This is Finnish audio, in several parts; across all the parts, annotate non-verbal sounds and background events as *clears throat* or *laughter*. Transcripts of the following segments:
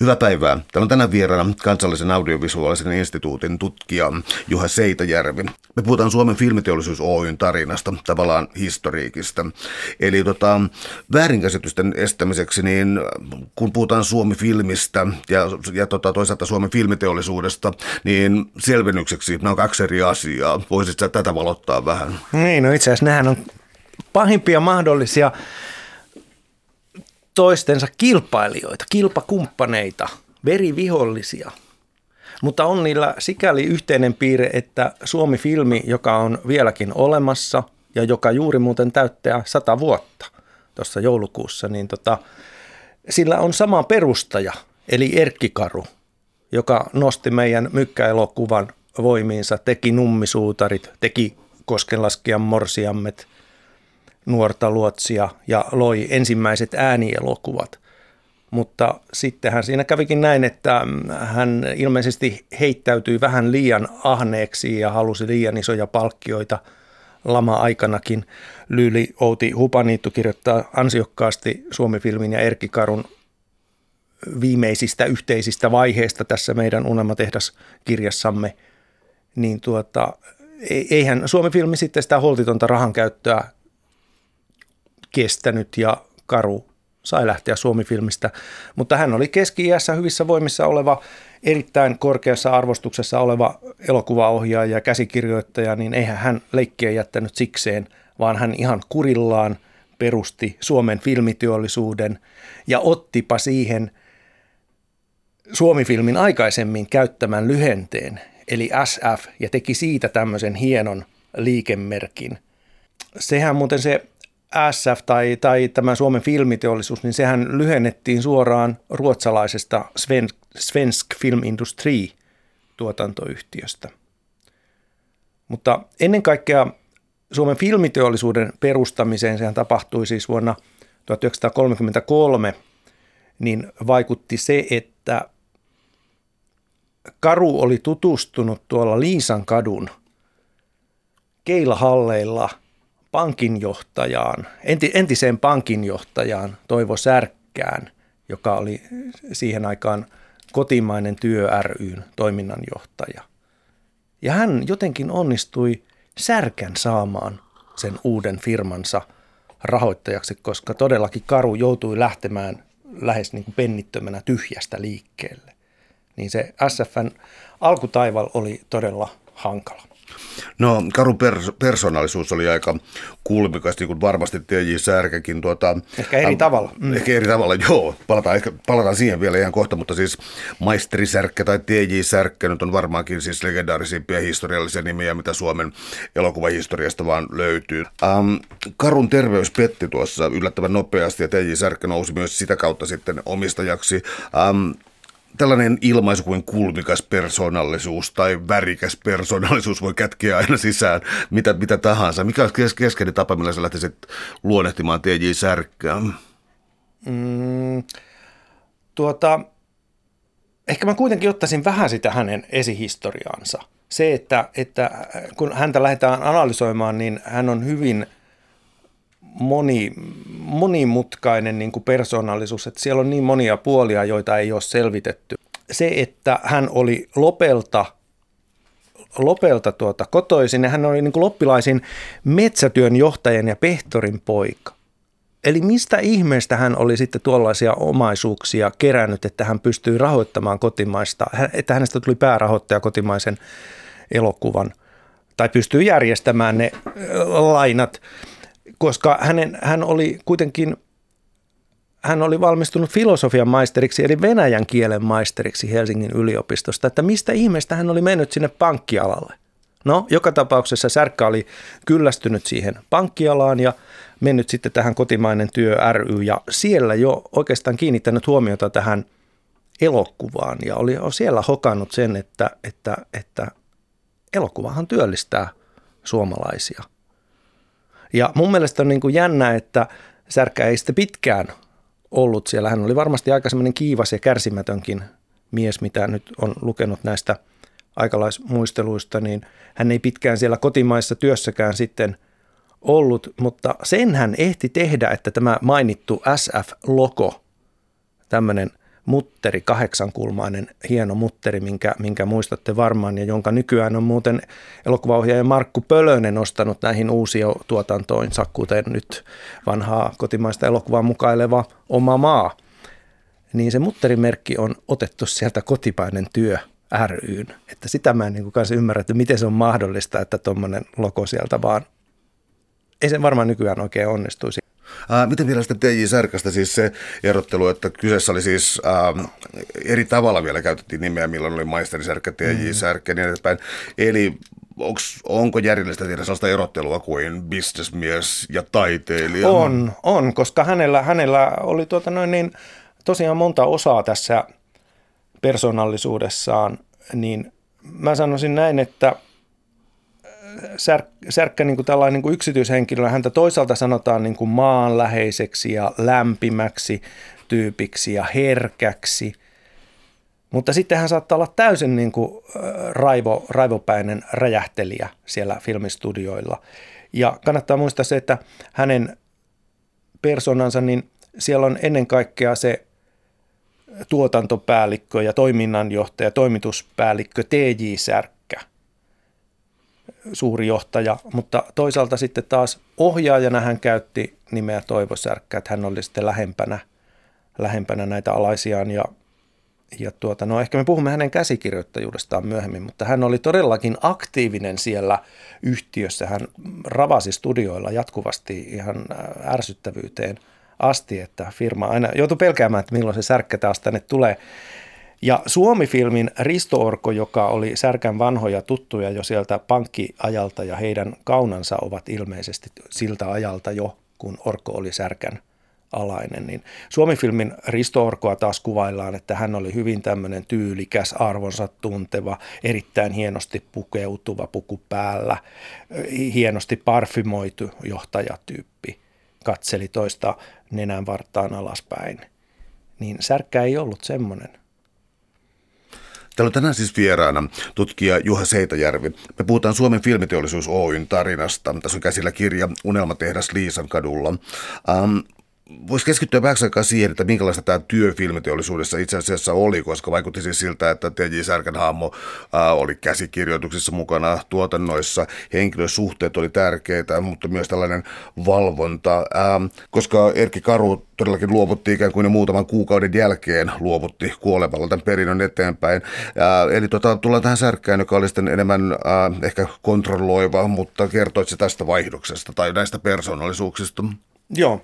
Hyvää päivää. Täällä on tänään vieraana kansallisen audiovisuaalisen instituutin tutkija Juha Seitajärvi. Me puhutaan Suomen filmiteollisuus Oyn tarinasta, tavallaan historiikista. Eli tota, väärinkäsitysten estämiseksi, niin kun puhutaan Suomi-filmistä ja, ja tota, toisaalta Suomen filmiteollisuudesta, niin selvennykseksi nämä on kaksi eri asiaa. Voisitko tätä valottaa vähän? Niin, no itse asiassa nämähän on pahimpia mahdollisia toistensa kilpailijoita, kilpakumppaneita, verivihollisia. Mutta on niillä sikäli yhteinen piirre, että Suomi-filmi, joka on vieläkin olemassa ja joka juuri muuten täyttää sata vuotta tuossa joulukuussa, niin tota, sillä on sama perustaja, eli Erkki Karu, joka nosti meidän mykkäelokuvan voimiinsa, teki nummisuutarit, teki Koskenlaskijan morsiammet – nuorta luotsia ja loi ensimmäiset äänielokuvat. Mutta sittenhän siinä kävikin näin, että hän ilmeisesti heittäytyi vähän liian ahneeksi ja halusi liian isoja palkkioita lama-aikanakin. Lyyli Outi Hupaniittu kirjoittaa ansiokkaasti Suomi-filmin ja Erkki Karun viimeisistä yhteisistä vaiheista tässä meidän Unelmatehdas-kirjassamme, niin tuota, e-, eihän Suomi-filmi sitten sitä holtitonta rahan käyttöä kestänyt ja karu sai lähteä Suomi-filmistä, mutta hän oli keski-iässä hyvissä voimissa oleva, erittäin korkeassa arvostuksessa oleva elokuvaohjaaja ja käsikirjoittaja, niin eihän hän leikkiä jättänyt sikseen, vaan hän ihan kurillaan perusti Suomen filmiteollisuuden ja ottipa siihen Suomi-filmin aikaisemmin käyttämän lyhenteen, eli SF, ja teki siitä tämmöisen hienon liikemerkin. Sehän muuten se SF tai, tai tämä Suomen filmiteollisuus, niin sehän lyhennettiin suoraan ruotsalaisesta Svensk, Svensk Filmindustri tuotantoyhtiöstä. Mutta ennen kaikkea Suomen filmiteollisuuden perustamiseen, sehän tapahtui siis vuonna 1933, niin vaikutti se, että Karu oli tutustunut tuolla Liisan kadun keilahalleilla – pankinjohtajaan, enti, entiseen pankinjohtajaan Toivo Särkkään, joka oli siihen aikaan kotimainen työ ryn toiminnanjohtaja. Ja hän jotenkin onnistui Särkän saamaan sen uuden firmansa rahoittajaksi, koska todellakin Karu joutui lähtemään lähes niin kuin pennittömänä tyhjästä liikkeelle. Niin se SFN alkutaival oli todella hankala. No Karun pers- persoonallisuus oli aika kulmikas, niin kuin varmasti TJ Särkäkin. Tuota, ehkä eri äh, tavalla. Mm. Ehkä eri tavalla, joo. Palataan, ehkä, palataan siihen vielä ihan kohta, mutta siis Maisteri Särkkä tai TJ Särkkä nyt on varmaankin siis legendaarisimpia historiallisia nimiä, mitä Suomen elokuvahistoriasta vaan löytyy. Ähm, Karun terveys petti tuossa yllättävän nopeasti ja TJ Särkkä nousi myös sitä kautta sitten omistajaksi. Ähm, tällainen ilmaisu kuin kulmikas persoonallisuus tai värikäs persoonallisuus voi kätkeä aina sisään mitä, mitä tahansa. Mikä olisi keskeinen tapa, millä sä lähtisit luonnehtimaan TJ Särkkää? Mm, tuota, ehkä mä kuitenkin ottaisin vähän sitä hänen esihistoriaansa. Se, että, että kun häntä lähdetään analysoimaan, niin hän on hyvin – moni, monimutkainen niin kuin persoonallisuus, että siellä on niin monia puolia, joita ei ole selvitetty. Se, että hän oli Lopelta, Lopelta tuota, kotoisin ja hän oli niin kuin loppilaisin metsätyön johtajan ja pehtorin poika. Eli mistä ihmeestä hän oli sitten tuollaisia omaisuuksia kerännyt, että hän pystyi rahoittamaan kotimaista, että hänestä tuli päärahoittaja kotimaisen elokuvan tai pystyi järjestämään ne lainat koska hänen, hän oli kuitenkin hän oli valmistunut filosofian maisteriksi eli venäjän kielen maisteriksi Helsingin yliopistosta, että mistä ihmeestä hän oli mennyt sinne pankkialalle. No, joka tapauksessa Särkkä oli kyllästynyt siihen pankkialaan ja mennyt sitten tähän kotimainen työ ry ja siellä jo oikeastaan kiinnittänyt huomiota tähän elokuvaan ja oli siellä hokannut sen, että, että, että elokuvahan työllistää suomalaisia – ja mun mielestä on niin kuin jännä, että Särkkä ei sitten pitkään ollut siellä. Hän oli varmasti aika semmoinen kiivas ja kärsimätönkin mies, mitä nyt on lukenut näistä aikalaismuisteluista, niin hän ei pitkään siellä kotimaissa työssäkään sitten ollut, mutta sen hän ehti tehdä, että tämä mainittu SF-logo, tämmöinen mutteri, kahdeksankulmainen hieno mutteri, minkä, minkä muistatte varmaan ja jonka nykyään on muuten elokuvaohjaaja Markku Pölönen nostanut näihin uusia tuotantoinsa, kuten nyt vanhaa kotimaista elokuvaa mukaileva Oma maa. Niin se mutterimerkki on otettu sieltä kotipainen työ ryyn. Että sitä mä en niin kanssa ymmärrä, että miten se on mahdollista, että tuommoinen logo sieltä vaan, ei se varmaan nykyään oikein onnistuisi. Ää, miten vielä sitten TJ Särkästä siis se erottelu, että kyseessä oli siis ää, eri tavalla vielä käytettiin nimeä, milloin oli maisterisärkkä, TJ mm. Särkkä ja niin edespäin. Eli onks, onko järjellistä tehdä sellaista erottelua kuin bisnesmies ja taiteilija? On, on koska hänellä, hänellä oli tuota noin niin, tosiaan monta osaa tässä persoonallisuudessaan, niin mä sanoisin näin, että sär, Särkkä niin kuin tällainen niin kuin yksityishenkilö, häntä toisaalta sanotaan niin kuin maanläheiseksi ja lämpimäksi tyypiksi ja herkäksi, mutta sitten hän saattaa olla täysin niin kuin raivo, raivopäinen räjähtelijä siellä filmistudioilla. Ja kannattaa muistaa se, että hänen persoonansa, niin siellä on ennen kaikkea se tuotantopäällikkö ja toiminnanjohtaja, toimituspäällikkö T.J. Särkkä suuri johtaja, mutta toisaalta sitten taas ohjaajana hän käytti nimeä Toivo Särkkä, että hän oli sitten lähempänä, lähempänä näitä alaisiaan ja, ja tuota, no ehkä me puhumme hänen käsikirjoittajuudestaan myöhemmin, mutta hän oli todellakin aktiivinen siellä yhtiössä. Hän ravasi studioilla jatkuvasti ihan ärsyttävyyteen asti, että firma aina joutui pelkäämään, että milloin se särkkä taas tänne tulee. Ja Suomi-filmin Risto Orko, joka oli Särkän vanhoja tuttuja jo sieltä pankkiajalta ja heidän kaunansa ovat ilmeisesti siltä ajalta jo, kun Orko oli Särkän alainen, niin Suomi-filmin Risto Orkoa taas kuvaillaan, että hän oli hyvin tämmöinen tyylikäs, arvonsa tunteva, erittäin hienosti pukeutuva puku päällä, hienosti parfymoitu johtajatyyppi, katseli toista nenän vartaan alaspäin. Niin Särkkä ei ollut semmoinen. Täällä on tänään siis vieraana tutkija Juha Seitajärvi. Me puhutaan Suomen filmiteollisuus Oyn tarinasta. Tässä on käsillä kirja Unelmatehdas Liisan kadulla. Um, Voisi keskittyä vähän aikaa siihen, että minkälaista tämä työ filmiteollisuudessa itse asiassa oli, koska vaikutti siis siltä, että T.J. Särkän hahmo äh, oli käsikirjoituksissa mukana tuotannoissa, henkilösuhteet oli tärkeitä, mutta myös tällainen valvonta, äh, koska Erkki Karu todellakin luovutti ikään kuin muutaman kuukauden jälkeen luovutti kuolemalla tämän perinnön eteenpäin. Äh, eli tota, tullaan tähän Särkkään, joka oli sitten enemmän äh, ehkä kontrolloiva, mutta kertoitse tästä vaihdoksesta tai näistä persoonallisuuksista? Joo.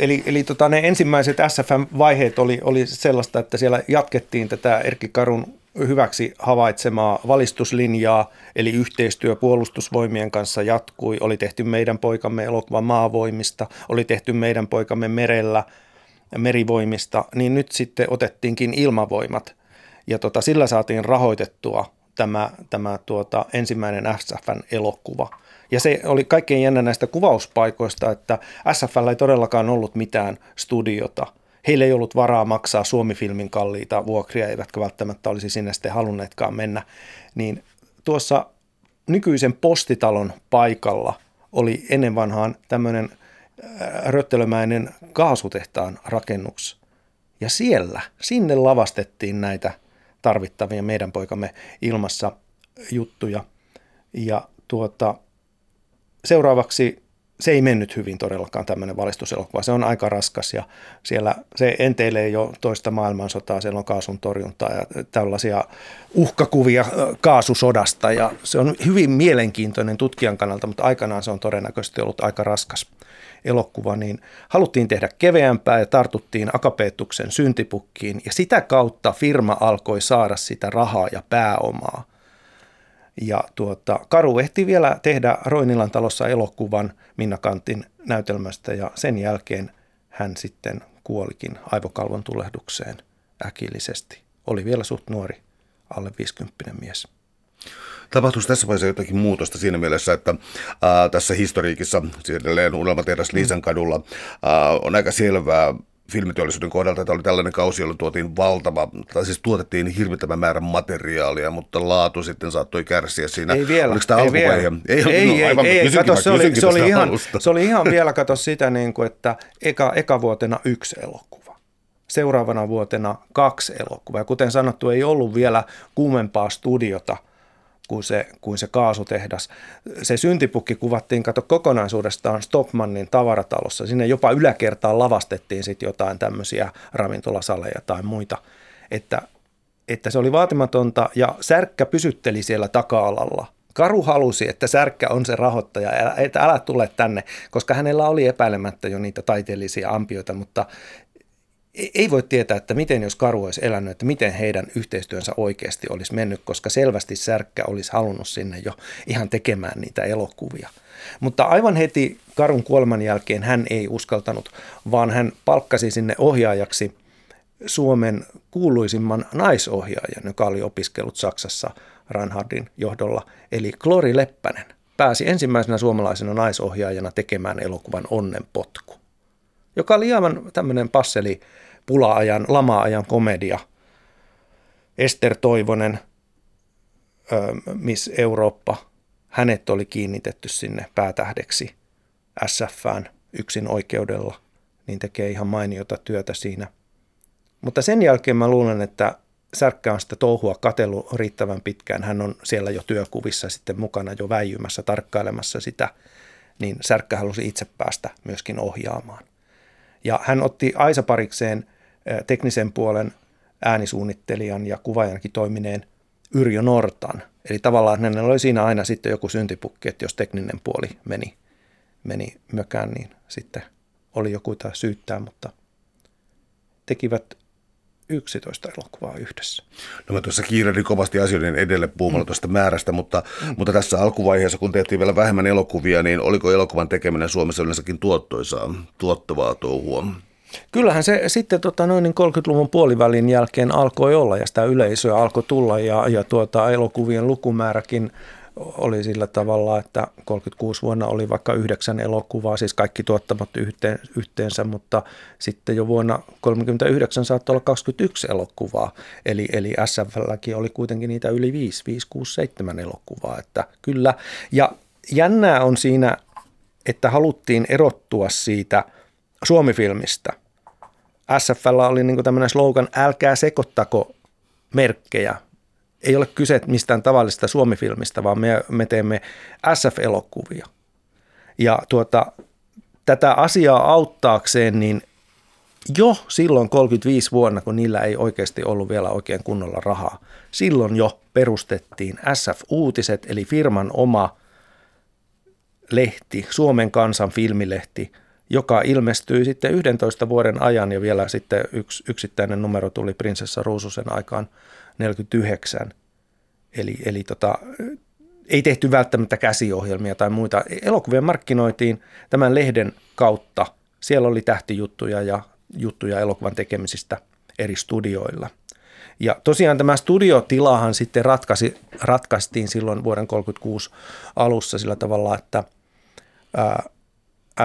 Eli, eli tota, ne ensimmäiset SFM-vaiheet oli, oli sellaista, että siellä jatkettiin tätä Erkki Karun hyväksi havaitsemaa valistuslinjaa, eli yhteistyö puolustusvoimien kanssa jatkui. Oli tehty meidän poikamme elokuva maavoimista, oli tehty meidän poikamme merellä merivoimista, niin nyt sitten otettiinkin ilmavoimat. Ja tota, sillä saatiin rahoitettua tämä, tämä tuota, ensimmäinen SFN elokuva. Ja se oli kaikkein jännä näistä kuvauspaikoista, että SFL ei todellakaan ollut mitään studiota. Heillä ei ollut varaa maksaa Suomi-filmin kalliita vuokria, eivätkä välttämättä olisi sinne sitten halunneetkaan mennä. Niin tuossa nykyisen postitalon paikalla oli ennen vanhaan tämmöinen äh, röttelömäinen kaasutehtaan rakennus. Ja siellä, sinne lavastettiin näitä tarvittavia meidän poikamme ilmassa juttuja. Ja tuota, seuraavaksi se ei mennyt hyvin todellakaan tämmöinen valistuselokuva. Se on aika raskas ja siellä se enteilee jo toista maailmansotaa, siellä on kaasun torjuntaa ja tällaisia uhkakuvia kaasusodasta ja se on hyvin mielenkiintoinen tutkijan kannalta, mutta aikanaan se on todennäköisesti ollut aika raskas elokuva, niin haluttiin tehdä keveämpää ja tartuttiin akapeetuksen syntipukkiin ja sitä kautta firma alkoi saada sitä rahaa ja pääomaa ja tuota, Karu ehti vielä tehdä Roinilan talossa elokuvan Minna Kantin näytelmästä ja sen jälkeen hän sitten kuolikin aivokalvon tulehdukseen äkillisesti. Oli vielä suht nuori, alle 50 mies. Tapahtuisi tässä vaiheessa jotakin muutosta siinä mielessä, että ää, tässä historiikissa, siis edelleen Unelmatehdas Liisan kadulla, ää, on aika selvää, filmiteollisuuden kohdalta, että oli tällainen kausi, jolloin tuotiin valtava, tai siis tuotettiin hirvittävä määrä materiaalia, mutta laatu sitten saattoi kärsiä siinä. Ei vielä. Oliko tämä ei vielä. Ei, ei, ei, no, aivan, ei, ei kato, se, oli, se, oli ihan, se oli ihan vielä, kato sitä, niin kuin, että eka, eka vuotena yksi elokuva. seuraavana vuotena kaksi elokuvaa. Ja kuten sanottu, ei ollut vielä kuumempaa studiota kuin se, kuin se kaasutehdas. Se syntipukki kuvattiin, kato kokonaisuudestaan Stockmannin tavaratalossa. Sinne jopa yläkertaan lavastettiin sitten jotain tämmöisiä ravintolasaleja tai muita. Että, että se oli vaatimatonta ja särkkä pysytteli siellä taka-alalla – Karu halusi, että Särkkä on se rahoittaja, että älä tule tänne, koska hänellä oli epäilemättä jo niitä taiteellisia ampioita, mutta ei voi tietää, että miten jos Karu olisi elänyt, että miten heidän yhteistyönsä oikeasti olisi mennyt, koska selvästi Särkkä olisi halunnut sinne jo ihan tekemään niitä elokuvia. Mutta aivan heti Karun kuoleman jälkeen hän ei uskaltanut, vaan hän palkkasi sinne ohjaajaksi Suomen kuuluisimman naisohjaajan, joka oli opiskellut Saksassa Ranhardin johdolla, eli Klori Leppänen pääsi ensimmäisenä suomalaisena naisohjaajana tekemään elokuvan Onnenpotku, joka oli aivan tämmöinen passeli pula-ajan, lama-ajan komedia. Ester Toivonen, Miss Eurooppa, hänet oli kiinnitetty sinne päätähdeksi SFään yksin oikeudella, niin tekee ihan mainiota työtä siinä. Mutta sen jälkeen mä luulen, että Särkkä on sitä touhua katellut riittävän pitkään. Hän on siellä jo työkuvissa sitten mukana jo väijymässä, tarkkailemassa sitä. Niin Särkkä halusi itse päästä myöskin ohjaamaan. Ja hän otti Aisa parikseen teknisen puolen äänisuunnittelijan ja kuvaajankin toimineen Yrjö Nortan. Eli tavallaan hänellä oli siinä aina sitten joku syntipukki, että jos tekninen puoli meni, meni mökään, niin sitten oli joku syyttää, mutta tekivät 11 elokuvaa yhdessä. No mä tuossa kiirehdin kovasti asioiden edelle puhumalla mm. tuosta määrästä, mutta, mm. mutta tässä alkuvaiheessa, kun tehtiin vielä vähemmän elokuvia, niin oliko elokuvan tekeminen Suomessa yleensäkin tuottoisaa, tuottavaa touhua? Kyllähän se sitten tota, noin 30-luvun niin puolivälin jälkeen alkoi olla ja sitä yleisöä alkoi tulla ja, ja tuota, elokuvien lukumääräkin oli sillä tavalla, että 36 vuonna oli vaikka yhdeksän elokuvaa, siis kaikki tuottamat yhteen, yhteensä, mutta sitten jo vuonna 39 saattoi olla 21 elokuvaa, eli, eli SFLkin oli kuitenkin niitä yli 5, 5, 6, 7 elokuvaa, että kyllä. Ja jännää on siinä, että haluttiin erottua siitä Suomifilmistä. SFL oli niin tämmöinen slogan, älkää sekoittako merkkejä, ei ole kyse mistään tavallisesta suomifilmistä, vaan me, me teemme SF-elokuvia. Ja tuota, tätä asiaa auttaakseen, niin jo silloin 35 vuonna, kun niillä ei oikeasti ollut vielä oikein kunnolla rahaa, silloin jo perustettiin SF-uutiset, eli firman oma lehti, Suomen kansan filmilehti, joka ilmestyi sitten 11 vuoden ajan ja vielä sitten yksi yksittäinen numero tuli Prinsessa Ruususen aikaan 49. Eli, eli tota, ei tehty välttämättä käsiohjelmia tai muita. Elokuvia markkinoitiin tämän lehden kautta. Siellä oli tähtijuttuja ja juttuja elokuvan tekemisistä eri studioilla. Ja tosiaan tämä studiotilahan sitten ratkaisi, ratkaistiin silloin vuoden 1936 alussa sillä tavalla, että ää,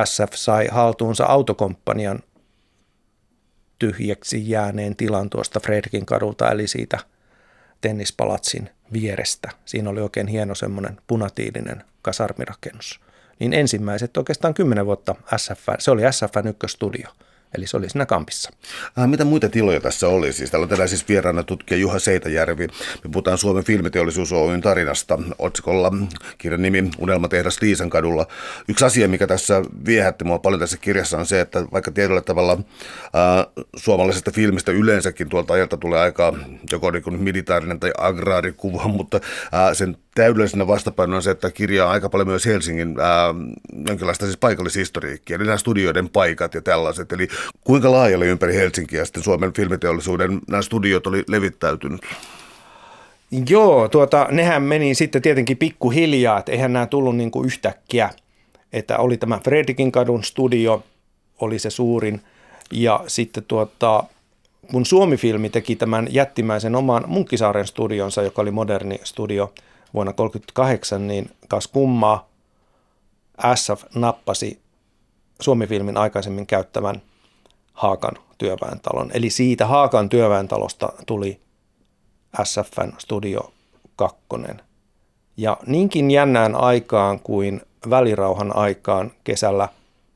SF sai haltuunsa autokomppanian tyhjäksi jääneen tilan tuosta Fredrikin kadulta, eli siitä – tennispalatsin vierestä. Siinä oli oikein hieno semmoinen punatiilinen kasarmirakennus. Niin ensimmäiset oikeastaan kymmenen vuotta SF, se oli SFn ykköstudio – Eli se oli siinä kampissa. Ah, mitä muita tiloja tässä oli? Siis täällä on tänään siis vieraana tutkija Juha Seitäjärvi. Me puhutaan Suomen filmiteollisuus Oyn tarinasta otsikolla kirjan nimi Unelmatehdas Liisankadulla. Yksi asia, mikä tässä viehätti mua paljon tässä kirjassa on se, että vaikka tietyllä tavalla äh, suomalaisesta filmistä yleensäkin tuolta ajalta tulee aika joko niin kuin militaarinen tai agraarikuva, *laughs* mutta äh, sen täydellisenä vastapainona on se, että kirjaa aika paljon myös Helsingin ää, jonkinlaista siis paikallishistoriikkia, eli nämä studioiden paikat ja tällaiset. Eli kuinka laajalle ympäri Helsinkiä sitten Suomen filmiteollisuuden nämä studiot oli levittäytynyt? Joo, tuota, nehän meni sitten tietenkin pikkuhiljaa, että eihän nämä tullut niin kuin yhtäkkiä. Että oli tämä Fredrikin kadun studio, oli se suurin, ja sitten tuota, kun Suomi-filmi teki tämän jättimäisen oman Munkkisaaren studionsa, joka oli moderni studio – vuonna 1938, niin kas kummaa SF nappasi Suomi-filmin aikaisemmin käyttävän Haakan työväentalon. Eli siitä Haakan työväentalosta tuli SFn Studio 2. Ja niinkin jännään aikaan kuin välirauhan aikaan kesällä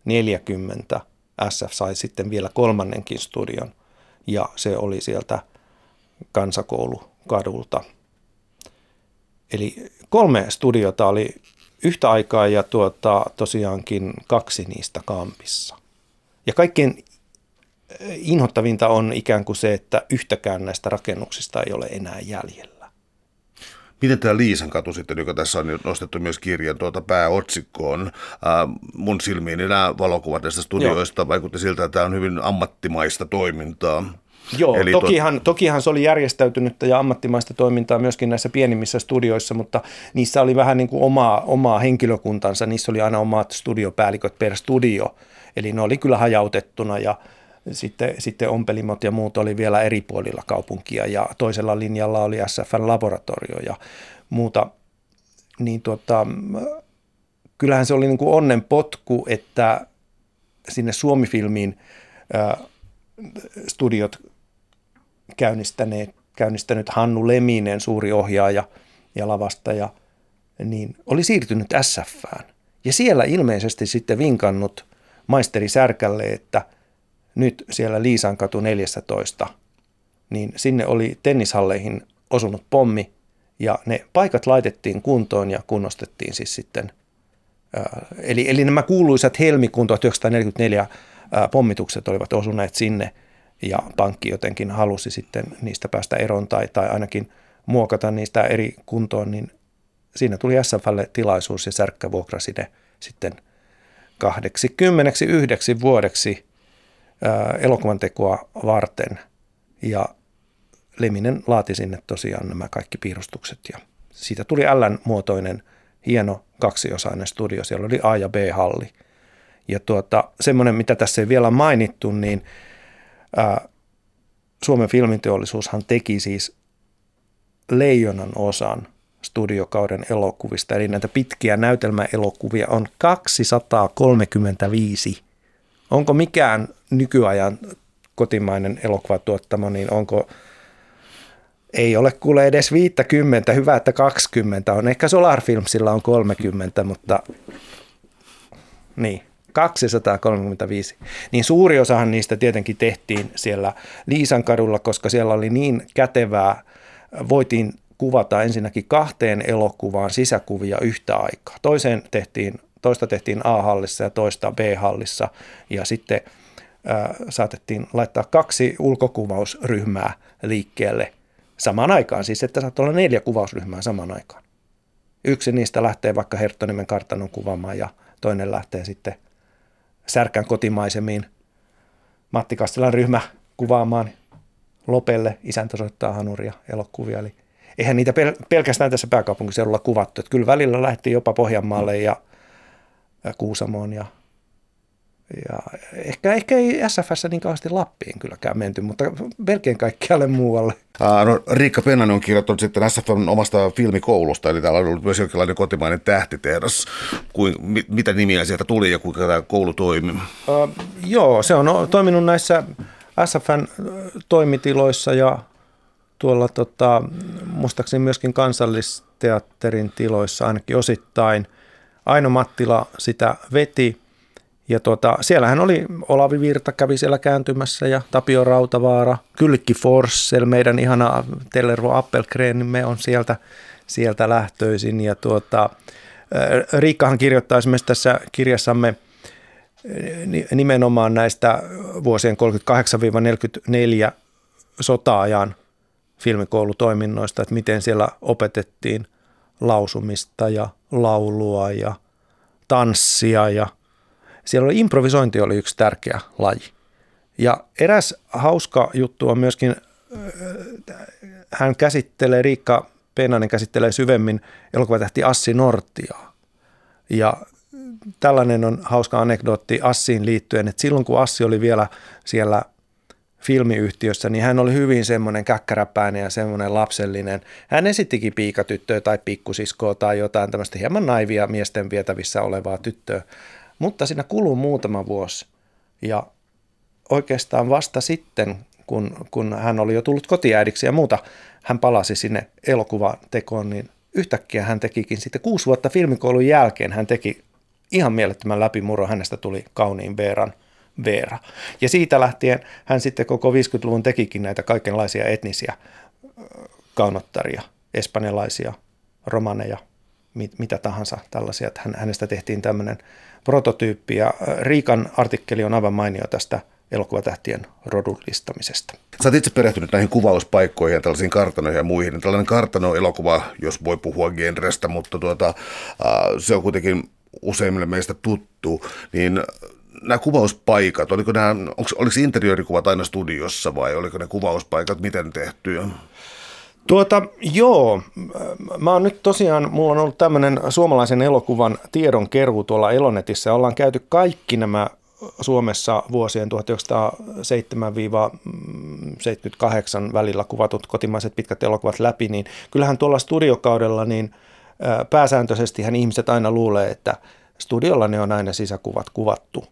40 SF sai sitten vielä kolmannenkin studion. ja se oli sieltä kansakoulukadulta. Eli kolme studiota oli yhtä aikaa ja tuota, tosiaankin kaksi niistä kampissa. Ja kaikkein inhottavinta on ikään kuin se, että yhtäkään näistä rakennuksista ei ole enää jäljellä. Miten tämä Liisan katu sitten, joka tässä on nostettu myös kirjan tuota pääotsikkoon, ää, mun silmiin niin nämä valokuvat näistä studioista Joo. vaikutti siltä, että tämä on hyvin ammattimaista toimintaa. Joo, Eli tokihan, to... tokihan se oli järjestäytynyttä ja ammattimaista toimintaa myöskin näissä pienimmissä studioissa, mutta niissä oli vähän niin kuin omaa, omaa henkilökuntansa, niissä oli aina omat studiopäälliköt per studio, eli ne oli kyllä hajautettuna ja sitten, sitten ompelimot ja muut oli vielä eri puolilla kaupunkia. Ja toisella linjalla oli SFN laboratorio ja muuta. Niin tota, kyllähän se oli niin kuin onnen potku, että sinne Suomi-filmiin äh, studiot käynnistäneet, käynnistänyt Hannu Leminen, suuri ohjaaja ja lavastaja, niin oli siirtynyt SFään. Ja siellä ilmeisesti sitten vinkannut maisteri Särkälle, että – nyt siellä Liisan katu 14, niin sinne oli tennishalleihin osunut pommi ja ne paikat laitettiin kuntoon ja kunnostettiin siis sitten. Eli, eli nämä kuuluisat helmikuun 1944 pommitukset olivat osuneet sinne ja pankki jotenkin halusi sitten niistä päästä eroon tai, tai ainakin muokata niistä eri kuntoon, niin siinä tuli SFlle tilaisuus ja Särkkä vuokrasi ne sitten 89 vuodeksi elokuvan tekoa varten. Ja Leminen laati sinne tosiaan nämä kaikki piirustukset ja siitä tuli L-muotoinen hieno kaksiosainen studio. Siellä oli A- ja B-halli. Ja tuota, semmoinen, mitä tässä ei vielä mainittu, niin ää, Suomen filmiteollisuushan teki siis leijonan osan studiokauden elokuvista. Eli näitä pitkiä näytelmäelokuvia on 235 onko mikään nykyajan kotimainen elokuvatuottamo, niin onko ei ole kuule edes 50, hyvä, että 20 on. Ehkä Solar Filmsilla on 30, mutta niin, 235. Niin suuri osahan niistä tietenkin tehtiin siellä Liisan kadulla, koska siellä oli niin kätevää, voitiin kuvata ensinnäkin kahteen elokuvaan sisäkuvia yhtä aikaa. Toiseen tehtiin toista tehtiin A-hallissa ja toista B-hallissa ja sitten ää, saatettiin laittaa kaksi ulkokuvausryhmää liikkeelle samaan aikaan, siis että saattoi olla neljä kuvausryhmää samaan aikaan. Yksi niistä lähtee vaikka Herttonimen kartanon kuvaamaan ja toinen lähtee sitten Särkän kotimaisemiin Matti Kastelan ryhmä kuvaamaan Lopelle, isäntä soittaa hanuria elokuvia. Eli eihän niitä pelkästään tässä pääkaupunkiseudulla kuvattu. Että kyllä välillä lähti jopa Pohjanmaalle ja Kuusamoon ja, ja ehkä, ehkä ei SFS niin kauheasti Lappiin kylläkään menty, mutta melkein kaikkialle muualle. Aa, no, Riikka Pennanen on kirjoittanut sitten SFN omasta filmikoulusta, eli täällä on ollut myös jonkinlainen kotimainen tähtitehdas. Kuin, mit, mitä nimiä sieltä tuli ja kuinka tämä koulu toimi? Uh, joo, se on toiminut näissä SFN toimitiloissa ja tuolla tota, muistaakseni myöskin kansallisteatterin tiloissa ainakin osittain – Aino Mattila sitä veti. Ja tuota, siellähän oli Olavi Virta kävi siellä kääntymässä ja Tapio Rautavaara, Kylkki Forssell, meidän ihana Tellervo Appelgren, on sieltä, sieltä lähtöisin. Ja tuota, Riikkahan kirjoittaa esimerkiksi tässä kirjassamme nimenomaan näistä vuosien 38-44 sota-ajan filmikoulutoiminnoista, että miten siellä opetettiin – lausumista ja laulua ja tanssia ja siellä oli improvisointi oli yksi tärkeä laji. Ja eräs hauska juttu on myöskin, äh, hän käsittelee, Riikka Peinanen käsittelee syvemmin elokuvatähti Assi Nortiaa. Ja tällainen on hauska anekdootti Assiin liittyen, että silloin kun Assi oli vielä siellä filmiyhtiössä, niin hän oli hyvin semmoinen käkkäräpäinen ja semmoinen lapsellinen. Hän esittikin piikatyttöä tai pikkusiskoa tai jotain tämmöistä hieman naivia miesten vietävissä olevaa tyttöä. Mutta siinä kuluu muutama vuosi. Ja oikeastaan vasta sitten, kun, kun hän oli jo tullut kotiäidiksi ja muuta, hän palasi sinne elokuvan tekoon, niin yhtäkkiä hän tekikin sitten kuusi vuotta filmikoulun jälkeen, hän teki ihan mielettömän läpimurron, hänestä tuli kauniin Veeran Veera. Ja siitä lähtien hän sitten koko 50-luvun tekikin näitä kaikenlaisia etnisiä kaunottaria, espanjalaisia, romaneja, mit, mitä tahansa tällaisia. Että hänestä tehtiin tämmöinen prototyyppi ja Riikan artikkeli on aivan mainio tästä elokuvatähtien rodullistamisesta. Sä oot itse perehtynyt näihin kuvauspaikkoihin ja tällaisiin kartanoihin ja muihin. Tällainen kartano-elokuva, jos voi puhua genrestä, mutta tuota, se on kuitenkin useimmille meistä tuttu, niin nämä kuvauspaikat, oliko nämä, onko, oliko interiöörikuvat aina studiossa vai oliko ne kuvauspaikat miten tehtyjä? Tuota, joo. Mä oon nyt tosiaan, mulla on ollut tämmöinen suomalaisen elokuvan tiedon keruu tuolla Elonetissä. Ollaan käyty kaikki nämä Suomessa vuosien 1907-78 välillä kuvatut kotimaiset pitkät elokuvat läpi, niin kyllähän tuolla studiokaudella niin pääsääntöisesti ihmiset aina luulee, että studiolla ne on aina sisäkuvat kuvattu.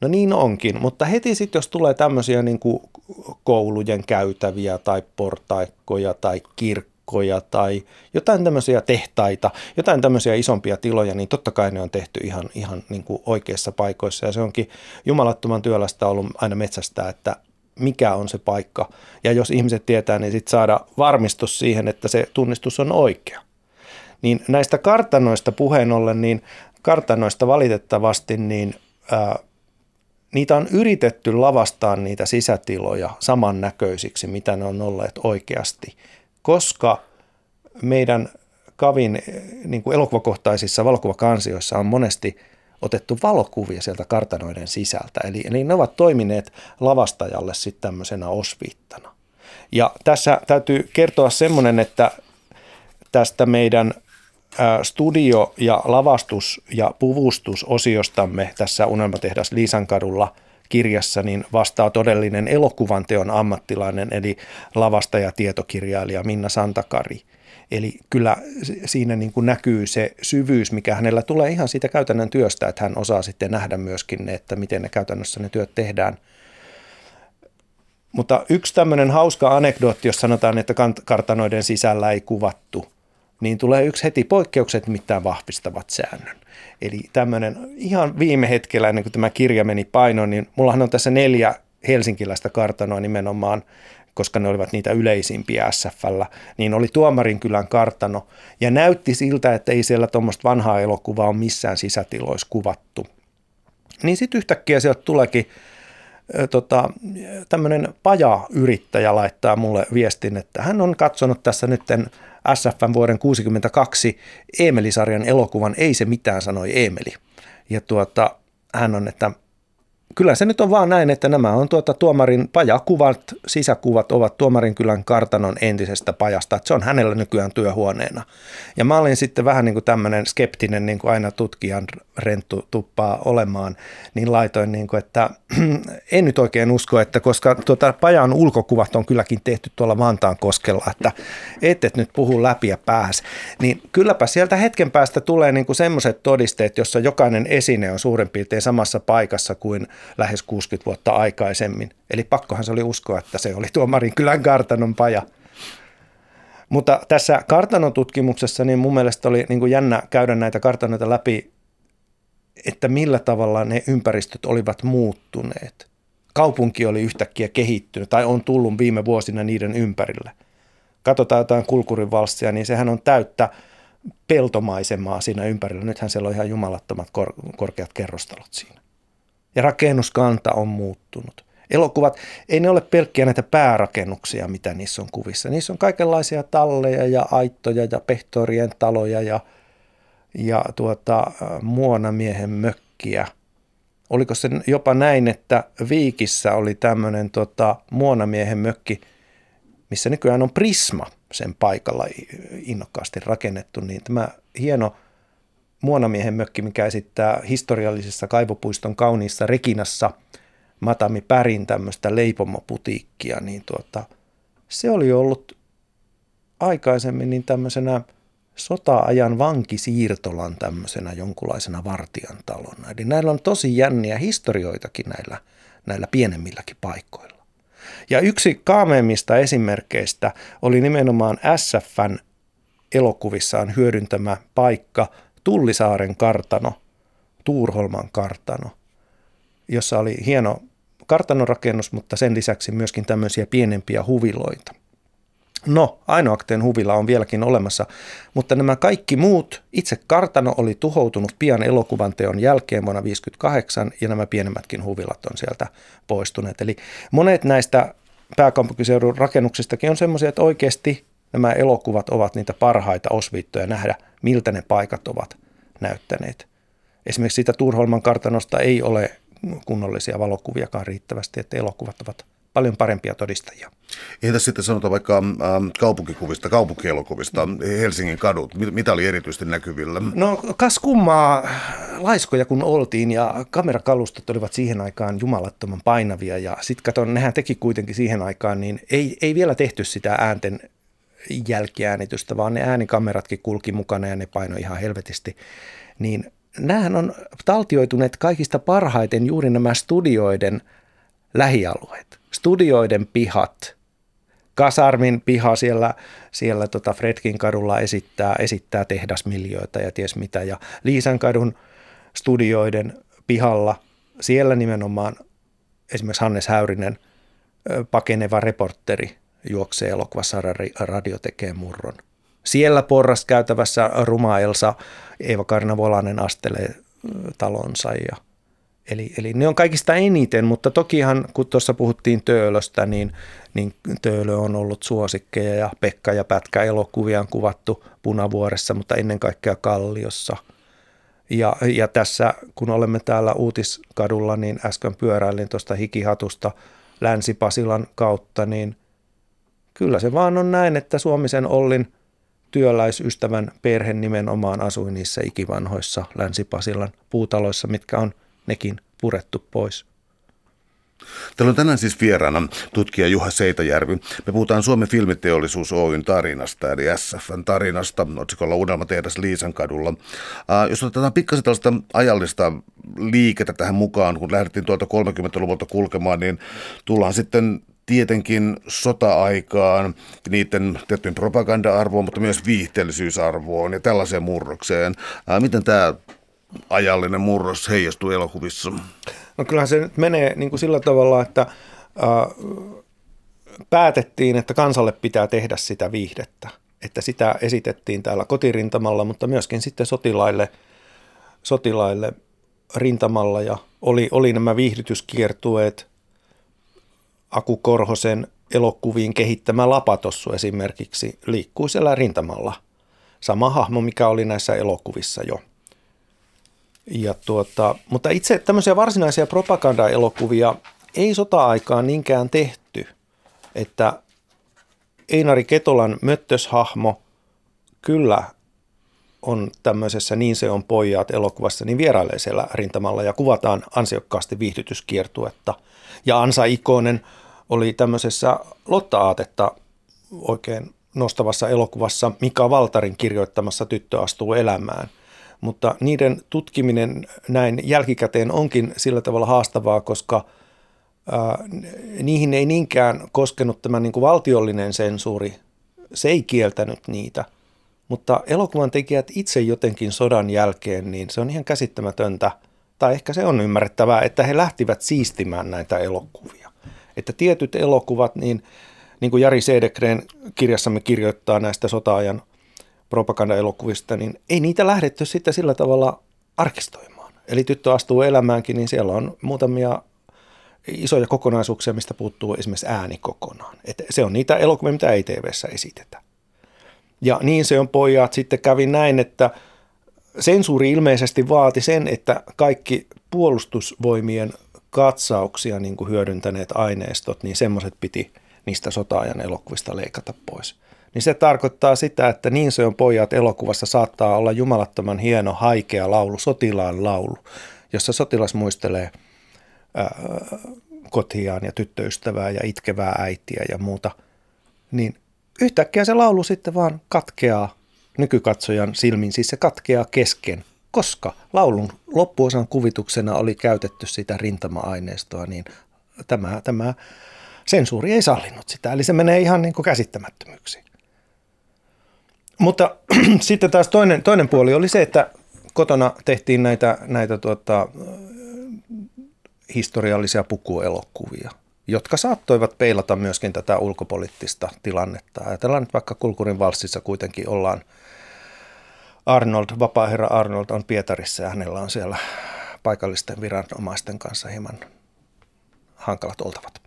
No niin onkin, mutta heti sitten jos tulee tämmöisiä niin kuin koulujen käytäviä tai portaikkoja tai kirkkoja tai jotain tämmöisiä tehtaita, jotain tämmöisiä isompia tiloja, niin totta kai ne on tehty ihan, ihan niin kuin oikeissa paikoissa ja se onkin jumalattoman työlästä ollut aina metsästä, että mikä on se paikka. Ja jos ihmiset tietää, niin sitten saada varmistus siihen, että se tunnistus on oikea. Niin näistä kartanoista puheen ollen, niin kartanoista valitettavasti niin niitä on yritetty lavastaa niitä sisätiloja samannäköisiksi, mitä ne on olleet oikeasti, koska meidän kavin niin kuin elokuvakohtaisissa valokuvakansioissa on monesti otettu valokuvia sieltä kartanoiden sisältä. Eli, eli ne ovat toimineet lavastajalle sitten tämmöisenä osviittana. Ja tässä täytyy kertoa semmoinen, että tästä meidän studio- ja lavastus- ja puvustusosiostamme tässä Unelmatehdas Liisankadulla kirjassa niin vastaa todellinen elokuvan teon ammattilainen, eli lavastaja tietokirjailija Minna Santakari. Eli kyllä siinä niin kuin näkyy se syvyys, mikä hänellä tulee ihan siitä käytännön työstä, että hän osaa sitten nähdä myöskin ne, että miten ne käytännössä ne työt tehdään. Mutta yksi tämmöinen hauska anekdootti, jos sanotaan, että kartanoiden sisällä ei kuvattu – niin tulee yksi heti poikkeukset, mitään vahvistavat säännön. Eli tämmöinen ihan viime hetkellä, ennen kuin tämä kirja meni painoon, niin mullahan on tässä neljä helsinkiläistä kartanoa nimenomaan, koska ne olivat niitä yleisimpiä SFllä, niin oli Tuomarin kylän kartano. Ja näytti siltä, että ei siellä tuommoista vanhaa elokuvaa ole missään sisätiloissa kuvattu. Niin sitten yhtäkkiä sieltä tuleekin tota, tämmöinen paja-yrittäjä laittaa mulle viestin, että hän on katsonut tässä nytten SFn vuoden 62 Eemeli-sarjan elokuvan Ei se mitään, sanoi Eemeli. Ja tuota, hän on, että kyllä se nyt on vaan näin, että nämä on tuota tuomarin pajakuvat, sisäkuvat ovat tuomarin kylän kartanon entisestä pajasta, että se on hänellä nykyään työhuoneena. Ja mä olin sitten vähän niin kuin tämmöinen skeptinen, niin kuin aina tutkijan renttu tuppaa olemaan, niin laitoin, niin kuin, että *clears throat* en nyt oikein usko, että koska tuota pajan ulkokuvat on kylläkin tehty tuolla Vantaan koskella, että et, et nyt puhu läpi ja pääs, niin kylläpä sieltä hetken päästä tulee niin kuin semmoiset todisteet, jossa jokainen esine on suurin piirtein samassa paikassa kuin lähes 60 vuotta aikaisemmin. Eli pakkohan se oli uskoa, että se oli tuomarin kylän kartanon paja. Mutta tässä kartanon tutkimuksessa niin mun mielestä oli niin kuin jännä käydä näitä kartanoita läpi, että millä tavalla ne ympäristöt olivat muuttuneet. Kaupunki oli yhtäkkiä kehittynyt tai on tullut viime vuosina niiden ympärille. Katsotaan jotain kulkurivalssia, niin sehän on täyttä peltomaisemaa siinä ympärillä. Nythän siellä on ihan jumalattomat kor- korkeat kerrostalot siinä ja rakennuskanta on muuttunut. Elokuvat, ei ne ole pelkkiä näitä päärakennuksia, mitä niissä on kuvissa. Niissä on kaikenlaisia talleja ja aittoja ja pehtorien taloja ja, ja tuota, muonamiehen mökkiä. Oliko se jopa näin, että Viikissä oli tämmöinen tota, muonamiehen mökki, missä nykyään on Prisma sen paikalla innokkaasti rakennettu, niin tämä hieno – muonamiehen mökki, mikä esittää historiallisessa kaivopuiston kauniissa Rekinassa Matami Pärin tämmöistä leipomoputiikkia, niin tuota, se oli ollut aikaisemmin niin tämmöisenä sota-ajan vankisiirtolan tämmöisenä jonkunlaisena vartijan talona. Eli näillä on tosi jänniä historioitakin näillä, näillä pienemmilläkin paikoilla. Ja yksi kaameimmista esimerkkeistä oli nimenomaan SFn elokuvissaan hyödyntämä paikka – Tullisaaren kartano, Tuurholman kartano. jossa oli hieno kartanorakennus, mutta sen lisäksi myöskin tämmöisiä pienempiä huviloita. No, Ainoakteen huvila on vieläkin olemassa, mutta nämä kaikki muut, itse kartano oli tuhoutunut pian elokuvan teon jälkeen vuonna 1958 ja nämä pienemmätkin huvilat on sieltä poistuneet. Eli monet näistä pääkaupunkiseudun rakennuksistakin on semmoisia, että oikeasti nämä elokuvat ovat niitä parhaita osviittoja nähdä, miltä ne paikat ovat näyttäneet. Esimerkiksi siitä Turholman kartanosta ei ole kunnollisia valokuviakaan riittävästi, että elokuvat ovat paljon parempia todistajia. Entäs sitten sanotaan vaikka ähm, kaupunkikuvista, kaupunkielokuvista, Helsingin kadut, mitä oli erityisesti näkyvillä? No kas kummaa, laiskoja kun oltiin ja kamerakalustot olivat siihen aikaan jumalattoman painavia ja sitten katon, nehän teki kuitenkin siihen aikaan, niin ei, ei vielä tehty sitä äänten jälkiäänitystä, vaan ne äänikameratkin kulki mukana ja ne painoi ihan helvetisti. Niin näähän on taltioituneet kaikista parhaiten juuri nämä studioiden lähialueet, studioiden pihat. Kasarmin piha siellä, siellä tota Fredkin kadulla esittää, esittää tehdasmiljoita ja ties mitä. Ja Liisan kadun studioiden pihalla, siellä nimenomaan esimerkiksi Hannes Häyrinen, pakeneva reporteri, juoksee elokuvassa radio tekee murron. Siellä porraskäytävässä Ruma Elsa, Eeva Karina Volanen astelee talonsa. Ja, eli, eli ne on kaikista eniten, mutta tokihan kun tuossa puhuttiin Töölöstä, niin, niin Töölö on ollut suosikkeja ja Pekka ja Pätkä elokuvia on kuvattu Punavuoressa, mutta ennen kaikkea Kalliossa. Ja, ja tässä, kun olemme täällä Uutiskadulla, niin äsken pyöräilin tuosta hikihatusta Länsi-Pasilan kautta, niin kyllä se vaan on näin, että Suomisen Ollin työläisystävän perhe nimenomaan asui niissä ikivanhoissa Länsi-Pasilan puutaloissa, mitkä on nekin purettu pois. Täällä on tänään siis vieraana tutkija Juha Seitajärvi. Me puhutaan Suomen filmiteollisuus Oyn tarinasta, eli SFn tarinasta, otsikolla Unelmatehdas Liisan kadulla. Uh, jos otetaan pikkasen tällaista ajallista liikettä tähän mukaan, kun lähdettiin tuolta 30-luvulta kulkemaan, niin tullaan sitten tietenkin sota-aikaan, niiden tiettyyn propaganda-arvoon, mutta myös viihteellisyysarvoon ja tällaiseen murrokseen. Ää, miten tämä ajallinen murros heijastuu elokuvissa? No kyllähän se nyt menee niin kuin sillä tavalla, että ää, päätettiin, että kansalle pitää tehdä sitä viihdettä. Että sitä esitettiin täällä kotirintamalla, mutta myöskin sitten sotilaille, sotilaille rintamalla ja oli, oli nämä viihdytyskiertueet – Aku Korhosen elokuviin kehittämä Lapatossu esimerkiksi liikkuu siellä rintamalla. Sama hahmo, mikä oli näissä elokuvissa jo. Ja tuota, mutta itse tämmöisiä varsinaisia propaganda-elokuvia ei sota-aikaan niinkään tehty, että Einari Ketolan möttöshahmo kyllä on tämmöisessä Niin se on pojat elokuvassa, niin vierailee siellä rintamalla ja kuvataan ansiokkaasti viihdytyskiertuetta. Ja Ansa Ikonen oli tämmöisessä Lotta-aatetta oikein nostavassa elokuvassa Mika Valtarin kirjoittamassa Tyttö astuu elämään. Mutta niiden tutkiminen näin jälkikäteen onkin sillä tavalla haastavaa, koska ää, niihin ei niinkään koskenut tämä niin kuin valtiollinen sensuuri. Se ei kieltänyt niitä. Mutta elokuvan tekijät itse jotenkin sodan jälkeen, niin se on ihan käsittämätöntä, tai ehkä se on ymmärrettävää, että he lähtivät siistimään näitä elokuvia että tietyt elokuvat, niin, niin kuin Jari Sedekreen kirjassamme kirjoittaa näistä sota-ajan propagandaelokuvista, niin ei niitä lähdetty sitten sillä tavalla arkistoimaan. Eli tyttö astuu elämäänkin, niin siellä on muutamia isoja kokonaisuuksia, mistä puuttuu esimerkiksi ääni kokonaan. Et se on niitä elokuvia, mitä ei TVssä esitetä. Ja niin se on pojat. Sitten kävi näin, että sensuuri ilmeisesti vaati sen, että kaikki puolustusvoimien katsauksia niin kuin hyödyntäneet aineistot, niin semmoiset piti niistä sota-ajan elokuvista leikata pois. Niin se tarkoittaa sitä, että niin se on pojat elokuvassa saattaa olla jumalattoman hieno haikea laulu, sotilaan laulu, jossa sotilas muistelee ää, kotiaan ja tyttöystävää ja itkevää äitiä ja muuta. Niin yhtäkkiä se laulu sitten vaan katkeaa nykykatsojan silmin, siis se katkeaa kesken koska laulun loppuosan kuvituksena oli käytetty sitä rintama-aineistoa, niin tämä, tämä sensuuri ei sallinut sitä. Eli se menee ihan niin kuin käsittämättömyyksiin. Mutta *clears throat* sitten taas toinen, toinen puoli oli se, että kotona tehtiin näitä, näitä tuota, historiallisia pukuelokuvia, jotka saattoivat peilata myöskin tätä ulkopoliittista tilannetta. Ajatellaan nyt vaikka Kulkurin valssissa kuitenkin ollaan Arnold, vapaaherra Arnold on Pietarissa ja hänellä on siellä paikallisten viranomaisten kanssa hieman hankalat oltavat.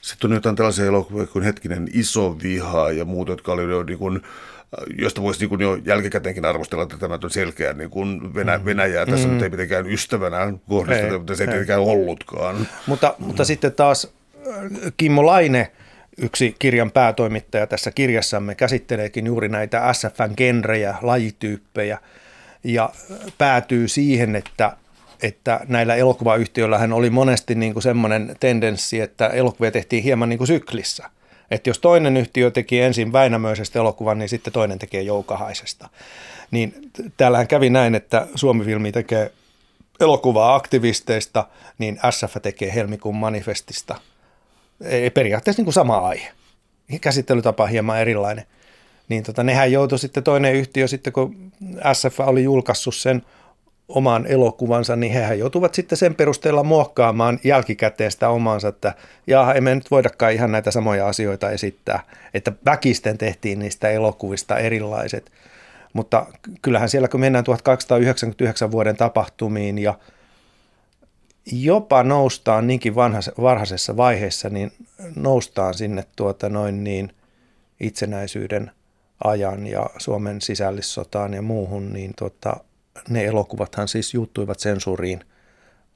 Sitten on jotain tällaisia elokuvia kuin Hetkinen iso viha ja muut, jotka oli jo niin kuin, josta voisi niin jo jälkikäteenkin arvostella, että tämä on selkeä niin kuin Venä, mm. Venäjää. Tässä mm. nyt ei mitenkään ystävänä kohdisteta, mutta se ei tietenkään ollutkaan. Mutta, mutta sitten taas Kimmo Laine, yksi kirjan päätoimittaja tässä kirjassamme, käsitteleekin juuri näitä SFN genrejä, lajityyppejä ja päätyy siihen, että että näillä elokuvayhtiöillä hän oli monesti niin kuin semmoinen tendenssi, että elokuvia tehtiin hieman niin kuin syklissä. Että jos toinen yhtiö teki ensin Väinämöisestä elokuvan, niin sitten toinen tekee Joukahaisesta. Niin täällähän kävi näin, että Suomi-filmi tekee elokuvaa aktivisteista, niin SF tekee helmikuun manifestista. Periaatteessa niin kuin sama aihe. Käsittelytapa hieman erilainen. Niin tota, nehän joutui sitten toinen yhtiö, sitten kun SF oli julkaissut sen – oman elokuvansa, niin hehän joutuvat sitten sen perusteella muokkaamaan jälkikäteen sitä omaansa, että jaha, emme nyt voidakaan ihan näitä samoja asioita esittää, että väkisten tehtiin niistä elokuvista erilaiset. Mutta kyllähän siellä, kun mennään 1899 vuoden tapahtumiin ja jopa noustaan niinkin varhaisessa vaiheessa, niin noustaan sinne tuota noin niin itsenäisyyden ajan ja Suomen sisällissotaan ja muuhun, niin tuota, ne elokuvathan siis juuttuivat sensuuriin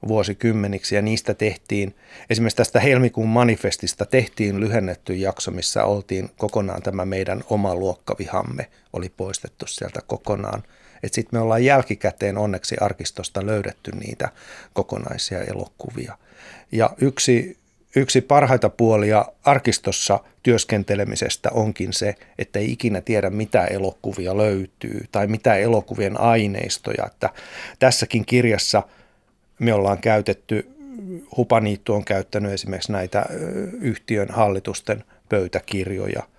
vuosikymmeniksi ja niistä tehtiin, esimerkiksi tästä helmikuun manifestista tehtiin lyhennetty jakso, missä oltiin kokonaan tämä meidän oma luokkavihamme oli poistettu sieltä kokonaan. Sitten me ollaan jälkikäteen onneksi arkistosta löydetty niitä kokonaisia elokuvia. Ja yksi Yksi parhaita puolia arkistossa työskentelemisestä onkin se, että ei ikinä tiedä mitä elokuvia löytyy tai mitä elokuvien aineistoja. Että tässäkin kirjassa me ollaan käytetty, Hupaniittu on käyttänyt esimerkiksi näitä yhtiön hallitusten pöytäkirjoja –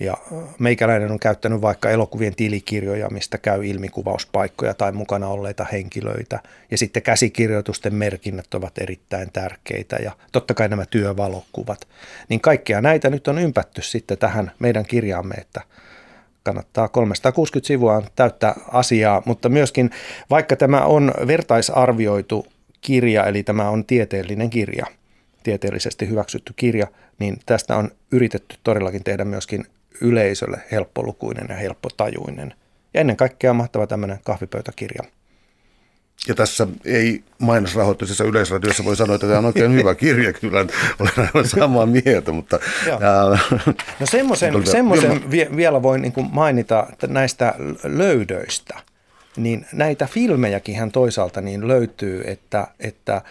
ja meikäläinen on käyttänyt vaikka elokuvien tilikirjoja, mistä käy ilmikuvauspaikkoja tai mukana olleita henkilöitä. Ja sitten käsikirjoitusten merkinnät ovat erittäin tärkeitä ja totta kai nämä työvalokuvat. Niin kaikkea näitä nyt on ympätty sitten tähän meidän kirjaamme, että kannattaa 360 sivua täyttää asiaa, mutta myöskin vaikka tämä on vertaisarvioitu kirja, eli tämä on tieteellinen kirja, tieteellisesti hyväksytty kirja, niin tästä on yritetty todellakin tehdä myöskin yleisölle helppolukuinen ja helppotajuinen. Ja ennen kaikkea mahtava tämmöinen kahvipöytäkirja. Ja tässä ei mainosrahoitteisessa yleisradiossa voi sanoa, että tämä on oikein hyvä kirja, kyllä olen aivan samaa mieltä, mutta... Ää, no semmoisen, semmoisen vielä voin niin mainita näistä löydöistä, niin näitä filmejäkin hän toisaalta niin löytyy, että, että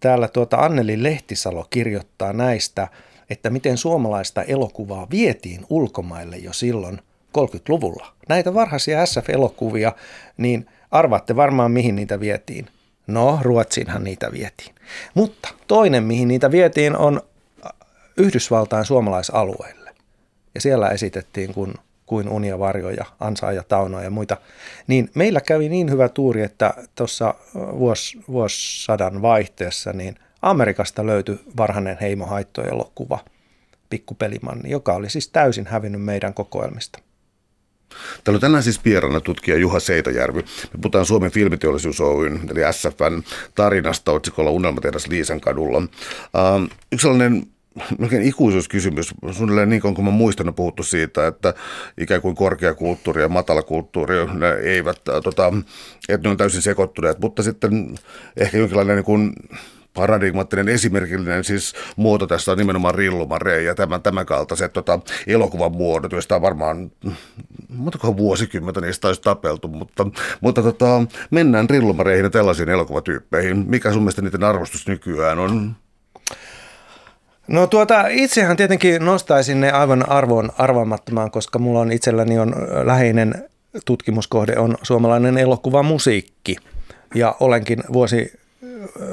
täällä tuota Anneli Lehtisalo kirjoittaa näistä – että miten suomalaista elokuvaa vietiin ulkomaille jo silloin 30-luvulla. Näitä varhaisia SF-elokuvia, niin arvaatte varmaan mihin niitä vietiin. No, Ruotsiinhan niitä vietiin. Mutta toinen, mihin niitä vietiin, on Yhdysvaltain suomalaisalueelle. Ja siellä esitettiin kun, kuin Unia Varjoja, Ansaa ja Taunoa ja muita. Niin meillä kävi niin hyvä tuuri, että tuossa vuos, vuosisadan vaihteessa niin – Amerikasta löytyi varhainen Heimo Haitto-elokuva, Pikkupelimanni, joka oli siis täysin hävinnyt meidän kokoelmista. Täällä on tänään siis vieraana tutkija Juha Seitajärvi. Me puhutaan Suomen filmiteollisuus Oyn, eli SFN tarinasta otsikolla Unelmatehdas Liisan kadulla. Uh, yksi sellainen melkein ikuisuuskysymys. Suunnilleen niin kuin mä muistan, on puhuttu siitä, että ikään kuin korkeakulttuuri ja matalakulttuuri ne eivät, tota, että ne on täysin sekoittuneet, mutta sitten ehkä jonkinlainen niin kuin paradigmaattinen esimerkillinen siis muoto tässä on nimenomaan Rillumare ja tämän, tämän kaltaiset tota, elokuvan muodot, joista on varmaan montakohan vuosikymmentä niistä olisi tapeltu, mutta, mutta tota, mennään Rillumareihin ja tällaisiin elokuvatyyppeihin. Mikä sun mielestä niiden arvostus nykyään on? No tuota, itsehän tietenkin nostaisin ne aivan arvoon arvaamattomaan, koska mulla on itselläni on läheinen tutkimuskohde on suomalainen elokuvamusiikki. Ja olenkin vuosi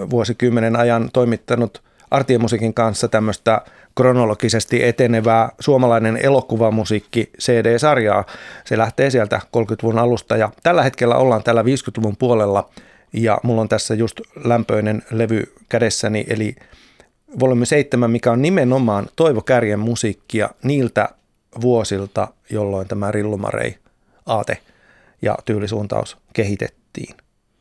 vuosikymmenen ajan toimittanut Artiemusiikin kanssa tämmöistä kronologisesti etenevää suomalainen elokuvamusiikki CD-sarjaa. Se lähtee sieltä 30-luvun alusta ja tällä hetkellä ollaan täällä 50-luvun puolella Ja mulla on tässä just lämpöinen levy kädessäni, eli volyymi 7, mikä on nimenomaan Toivo Kärjen musiikkia niiltä vuosilta, jolloin tämä Rillumarei aate ja tyylisuuntaus kehitettiin.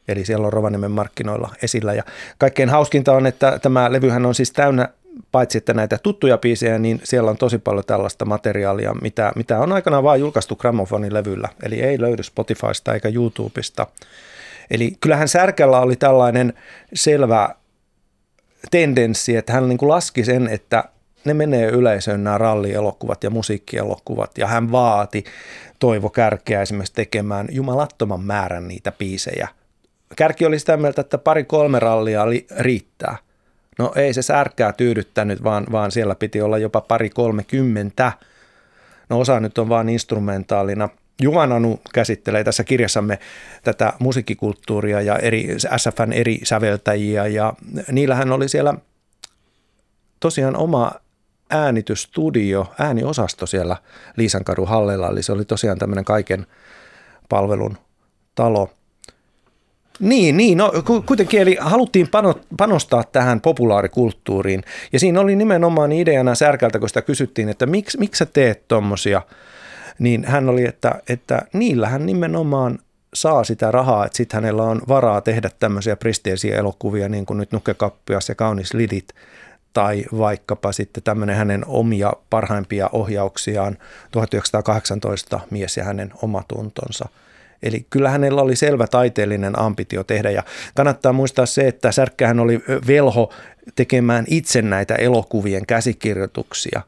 Eli siellä on Rovaniemen markkinoilla esillä. Ja kaikkein hauskinta on, että tämä levyhän on siis täynnä paitsi että näitä tuttuja biisejä, niin siellä on tosi paljon tällaista materiaalia, mitä, mitä on aikanaan vain julkaistu levyllä. Eli ei löydy Spotifysta eikä YouTubesta. Eli kyllähän Särkällä oli tällainen selvä tendenssi, että hän niin kuin laski sen, että ne menee yleisöön nämä rallielokuvat ja musiikkielokuvat. Ja hän vaati Toivo Kärkeä esimerkiksi tekemään jumalattoman määrän niitä biisejä. Kärki oli sitä mieltä, että pari-kolme rallia oli, riittää. No ei se särkää tyydyttänyt, vaan, vaan siellä piti olla jopa pari kolmekymmentä. No osa nyt on vaan instrumentaalina. Juhananu käsittelee tässä kirjassamme tätä musiikkikulttuuria ja eri, SFN eri säveltäjiä ja niillähän oli siellä tosiaan oma äänitystudio, ääniosasto siellä Liisankadun hallella, eli se oli tosiaan tämmöinen kaiken palvelun talo – niin, niin no, kuitenkin eli haluttiin panostaa tähän populaarikulttuuriin. Ja siinä oli nimenomaan ideana Särkältä, kun sitä kysyttiin, että miksi, miksi sä teet tommosia, niin hän oli, että, että niillähän nimenomaan saa sitä rahaa, että sitten hänellä on varaa tehdä tämmöisiä pristeisiä elokuvia, niin kuin nyt Nukkekappias ja Kaunis Lidit, tai vaikkapa sitten tämmöinen hänen omia parhaimpia ohjauksiaan 1918 mies ja hänen omatuntonsa – Eli kyllä hänellä oli selvä taiteellinen ambitio tehdä ja kannattaa muistaa se, että Särkkähän oli velho tekemään itse näitä elokuvien käsikirjoituksia.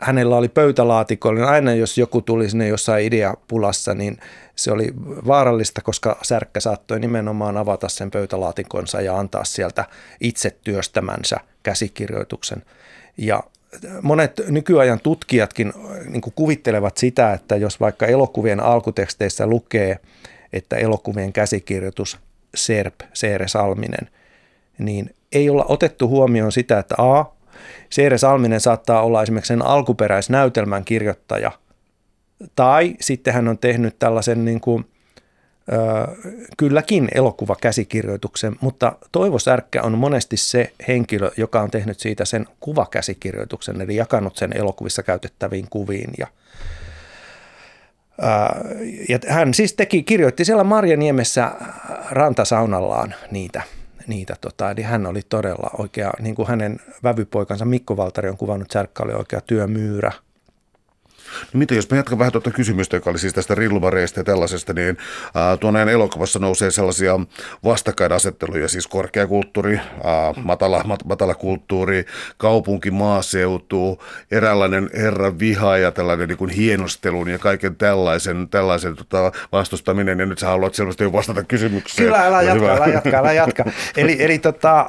Hänellä oli pöytälaatikollinen, aina jos joku tuli sinne jossain ideapulassa, niin se oli vaarallista, koska Särkkä saattoi nimenomaan avata sen pöytälaatikonsa ja antaa sieltä itse työstämänsä käsikirjoituksen. Ja monet nykyajan tutkijatkin niin kuvittelevat sitä, että jos vaikka elokuvien alkuteksteissä lukee, että elokuvien käsikirjoitus SERP, Seere Salminen, niin ei olla otettu huomioon sitä, että A, Seere Salminen saattaa olla esimerkiksi sen alkuperäisnäytelmän kirjoittaja, tai sitten hän on tehnyt tällaisen niin kuin – kylläkin elokuvakäsikirjoituksen, mutta Toivo Särkkä on monesti se henkilö, joka on tehnyt siitä sen kuvakäsikirjoituksen, eli jakanut sen elokuvissa käytettäviin kuviin. Ja, ja hän siis teki, kirjoitti siellä Marjaniemessä rantasaunallaan niitä niitä. Tota, eli hän oli todella oikea, niin kuin hänen vävypoikansa Mikko Valtari on kuvannut, Särkkä oli oikea työmyyrä – No mitä jos mä jatkan vähän tuota kysymystä, joka oli siis tästä rillumareista ja tällaisesta, niin tuonne elokuvassa nousee sellaisia vastakkainasetteluja, siis korkeakulttuuri, ää, matala, mat, matala kulttuuri, kaupunki, maaseutu, eräänlainen herran viha ja tällainen niin kuin hienostelun ja kaiken tällaisen, tällaisen tota, vastustaminen. Ja nyt sä haluat selvästi jo vastata kysymykseen. Kyllä, älä jatka, älä jatka, älä jatka. *laughs* Eli, eli tota,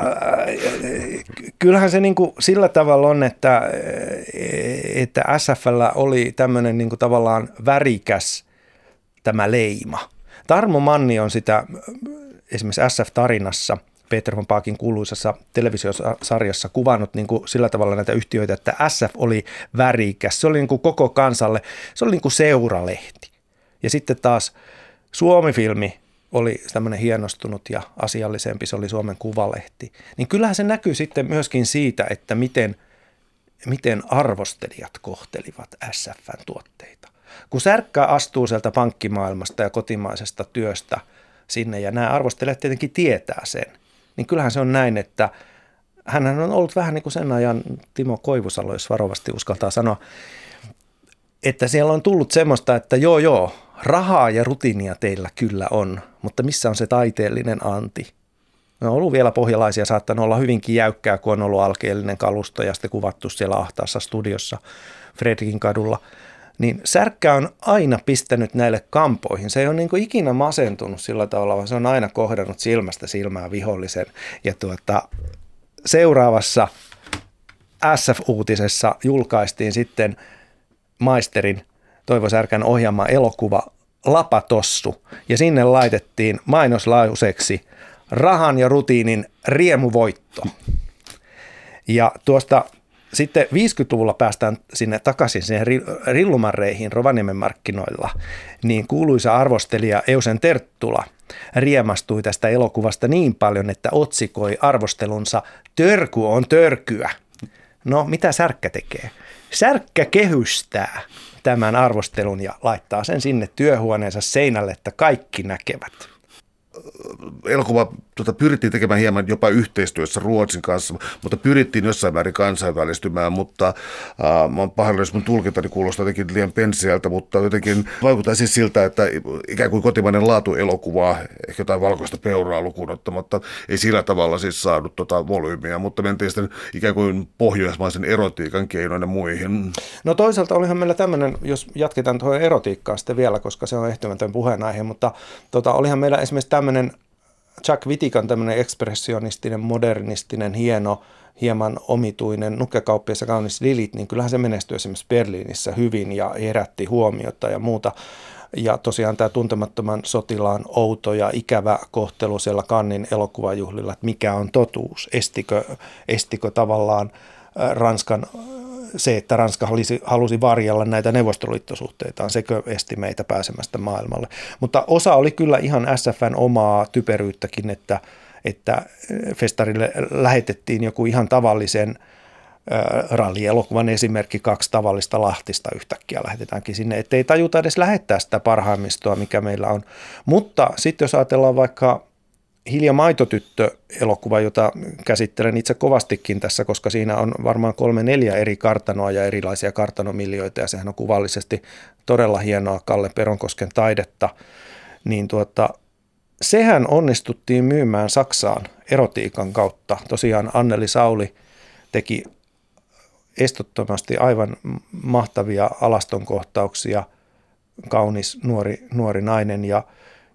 kyllähän se niin kuin sillä tavalla on, että, että SFL oli tämmöinen niin kuin tavallaan värikäs tämä leima. Tarmo Manni on sitä esimerkiksi SF-tarinassa – Peter von Paakin kuuluisassa televisiosarjassa kuvannut niin kuin sillä tavalla näitä yhtiöitä, että SF oli värikäs. Se oli niin kuin koko kansalle, se oli niin kuin seuralehti. Ja sitten taas Suomi-filmi oli tämmöinen hienostunut ja asiallisempi, se oli Suomen kuvalehti. Niin kyllähän se näkyy sitten myöskin siitä, että miten – miten arvostelijat kohtelivat SFn tuotteita. Kun Särkkä astuu sieltä pankkimaailmasta ja kotimaisesta työstä sinne, ja nämä arvostelijat tietenkin tietää sen, niin kyllähän se on näin, että hän on ollut vähän niin kuin sen ajan Timo Koivusalo, jos varovasti uskaltaa sanoa, että siellä on tullut semmoista, että joo joo, rahaa ja rutiinia teillä kyllä on, mutta missä on se taiteellinen anti? Ne on ollut vielä pohjalaisia, saattanut olla hyvinkin jäykkää, kun on ollut alkeellinen kalusto ja sitten kuvattu siellä ahtaassa studiossa Fredrikin kadulla. Niin särkkä on aina pistänyt näille kampoihin. Se ei ole niin kuin ikinä masentunut sillä tavalla, vaan se on aina kohdannut silmästä silmää vihollisen. Ja tuota, seuraavassa SF-uutisessa julkaistiin sitten maisterin Toivo Särkän ohjaama elokuva Lapatossu. Ja sinne laitettiin mainoslauseksi – rahan ja rutiinin riemuvoitto. Ja tuosta sitten 50-luvulla päästään sinne takaisin siihen rillumarreihin Rovaniemen markkinoilla, niin kuuluisa arvostelija Eusen Terttula riemastui tästä elokuvasta niin paljon, että otsikoi arvostelunsa Törky on törkyä. No, mitä Särkkä tekee? Särkkä kehystää tämän arvostelun ja laittaa sen sinne työhuoneensa seinälle, että kaikki näkevät elokuva tota, pyrittiin tekemään hieman jopa yhteistyössä Ruotsin kanssa, mutta pyrittiin jossain määrin kansainvälistymään, mutta äh, mä oon pahoillani, jos mun tulkintani kuulostaa jotenkin liian pensiältä, mutta jotenkin vaikuttaa siis siltä, että ikään kuin kotimainen laatuelokuva, ehkä jotain valkoista peuraa lukuun ottamatta, ei sillä tavalla siis saanut tota volyymiä, mutta mentiin sitten ikään kuin pohjoismaisen erotiikan keinoin ja muihin. No toisaalta olihan meillä tämmöinen, jos jatketaan tuohon erotiikkaan sitten vielä, koska se on ehtymätön puheenaihe, mutta tota, olihan meillä esimerkiksi tämmöinen Chuck Vitikan tämmöinen ekspressionistinen, modernistinen, hieno, hieman omituinen nukkekauppias ja kaunis Lilit, niin kyllähän se menestyi esimerkiksi Berliinissä hyvin ja herätti huomiota ja muuta. Ja tosiaan tämä tuntemattoman sotilaan outo ja ikävä kohtelu siellä Kannin elokuvajuhlilla, että mikä on totuus, estikö, estikö tavallaan Ranskan se, että Ranska halusi, halusi varjella näitä neuvostoliittosuhteitaan, sekö esti meitä pääsemästä maailmalle. Mutta osa oli kyllä ihan SFN omaa typeryyttäkin, että, että festarille lähetettiin joku ihan tavallisen rallielokuvan esimerkki kaksi tavallista Lahtista yhtäkkiä lähetetäänkin sinne, ettei tajuta edes lähettää sitä parhaimmistoa, mikä meillä on. Mutta sitten jos ajatellaan vaikka Hilja Maitotyttö-elokuva, jota käsittelen itse kovastikin tässä, koska siinä on varmaan kolme neljä eri kartanoa ja erilaisia kartanomiljoita ja sehän on kuvallisesti todella hienoa Kalle Peronkosken taidetta, niin tuota, sehän onnistuttiin myymään Saksaan erotiikan kautta. Tosiaan Anneli Sauli teki estottomasti aivan mahtavia alastonkohtauksia, kaunis nuori, nuori nainen ja –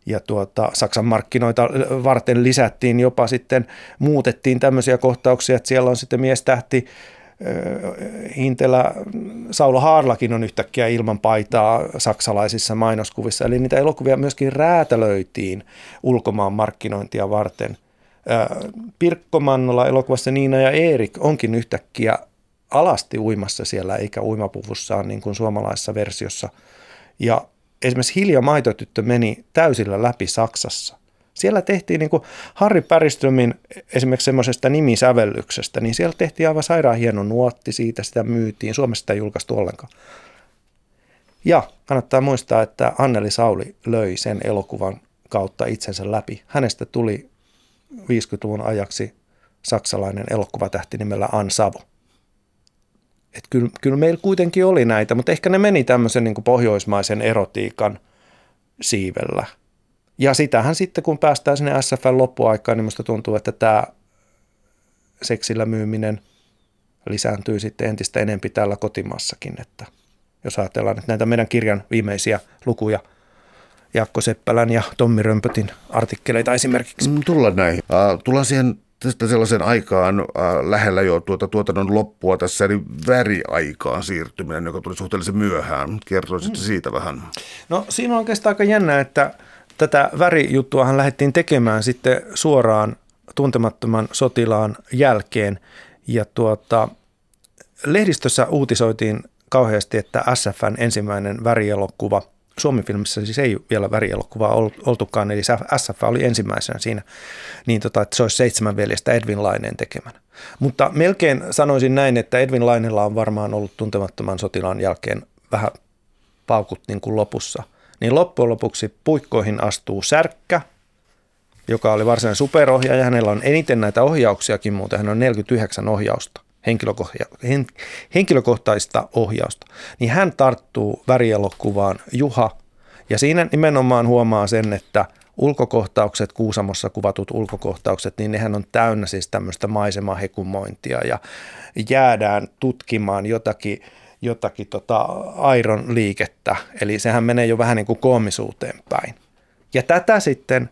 ja tuota, Saksan markkinoita varten lisättiin jopa sitten, muutettiin tämmöisiä kohtauksia, että siellä on sitten miestähti Hintelä, Saulo Haarlakin on yhtäkkiä ilman paitaa saksalaisissa mainoskuvissa. Eli niitä elokuvia myöskin räätälöitiin ulkomaan markkinointia varten. Pirkko Mannola elokuvassa Niina ja Erik onkin yhtäkkiä alasti uimassa siellä, eikä uimapuvussaan niin kuin suomalaisessa versiossa. Ja esimerkiksi Hilja Maitotyttö meni täysillä läpi Saksassa. Siellä tehtiin niin kuin Harri Päriströmin esimerkiksi semmoisesta nimisävellyksestä, niin siellä tehtiin aivan sairaan hieno nuotti siitä, sitä myytiin. Suomessa sitä ei julkaistu ollenkaan. Ja kannattaa muistaa, että Anneli Sauli löi sen elokuvan kautta itsensä läpi. Hänestä tuli 50-luvun ajaksi saksalainen elokuvatähti nimellä Ann Savo että kyllä, kyllä meillä kuitenkin oli näitä, mutta ehkä ne meni tämmöisen niin kuin pohjoismaisen erotiikan siivellä. Ja sitähän sitten, kun päästään sinne SFN loppuaikaan, niin musta tuntuu, että tämä seksillä myyminen lisääntyy sitten entistä enempi täällä kotimaassakin. Että jos ajatellaan että näitä meidän kirjan viimeisiä lukuja, Jaakko Seppälän ja Tommi Römpötin artikkeleita esimerkiksi. Mm, tullaan näihin. Tullaan siihen tästä sellaisen aikaan äh, lähellä jo tuota tuotannon loppua tässä, eli väriaikaan siirtyminen, joka tuli suhteellisen myöhään. Kertoisitko mm. siitä vähän? No siinä on oikeastaan aika jännä, että tätä värijuttuahan lähdettiin tekemään sitten suoraan tuntemattoman sotilaan jälkeen. Ja tuota, lehdistössä uutisoitiin kauheasti, että SFN ensimmäinen värielokuva – Suomi-filmissä siis ei vielä värielokuva oltukaan, eli SF oli ensimmäisenä siinä, niin tota, että se olisi seitsemän veljestä Edwin Laineen tekemänä. Mutta melkein sanoisin näin, että Edwin Lainella on varmaan ollut tuntemattoman sotilaan jälkeen vähän paukut niin kuin lopussa. Niin loppujen lopuksi puikkoihin astuu Särkkä, joka oli varsinainen superohjaaja. Hänellä on eniten näitä ohjauksiakin, muuten hän on 49 ohjausta henkilökohtaista ohjausta, niin hän tarttuu värielokuvaan Juha ja siinä nimenomaan huomaa sen, että ulkokohtaukset, Kuusamossa kuvatut ulkokohtaukset, niin nehän on täynnä siis tämmöistä maisemahekumointia ja jäädään tutkimaan jotakin, jotakin tota airon liikettä. Eli sehän menee jo vähän niin kuin koomisuuteen päin. Ja tätä sitten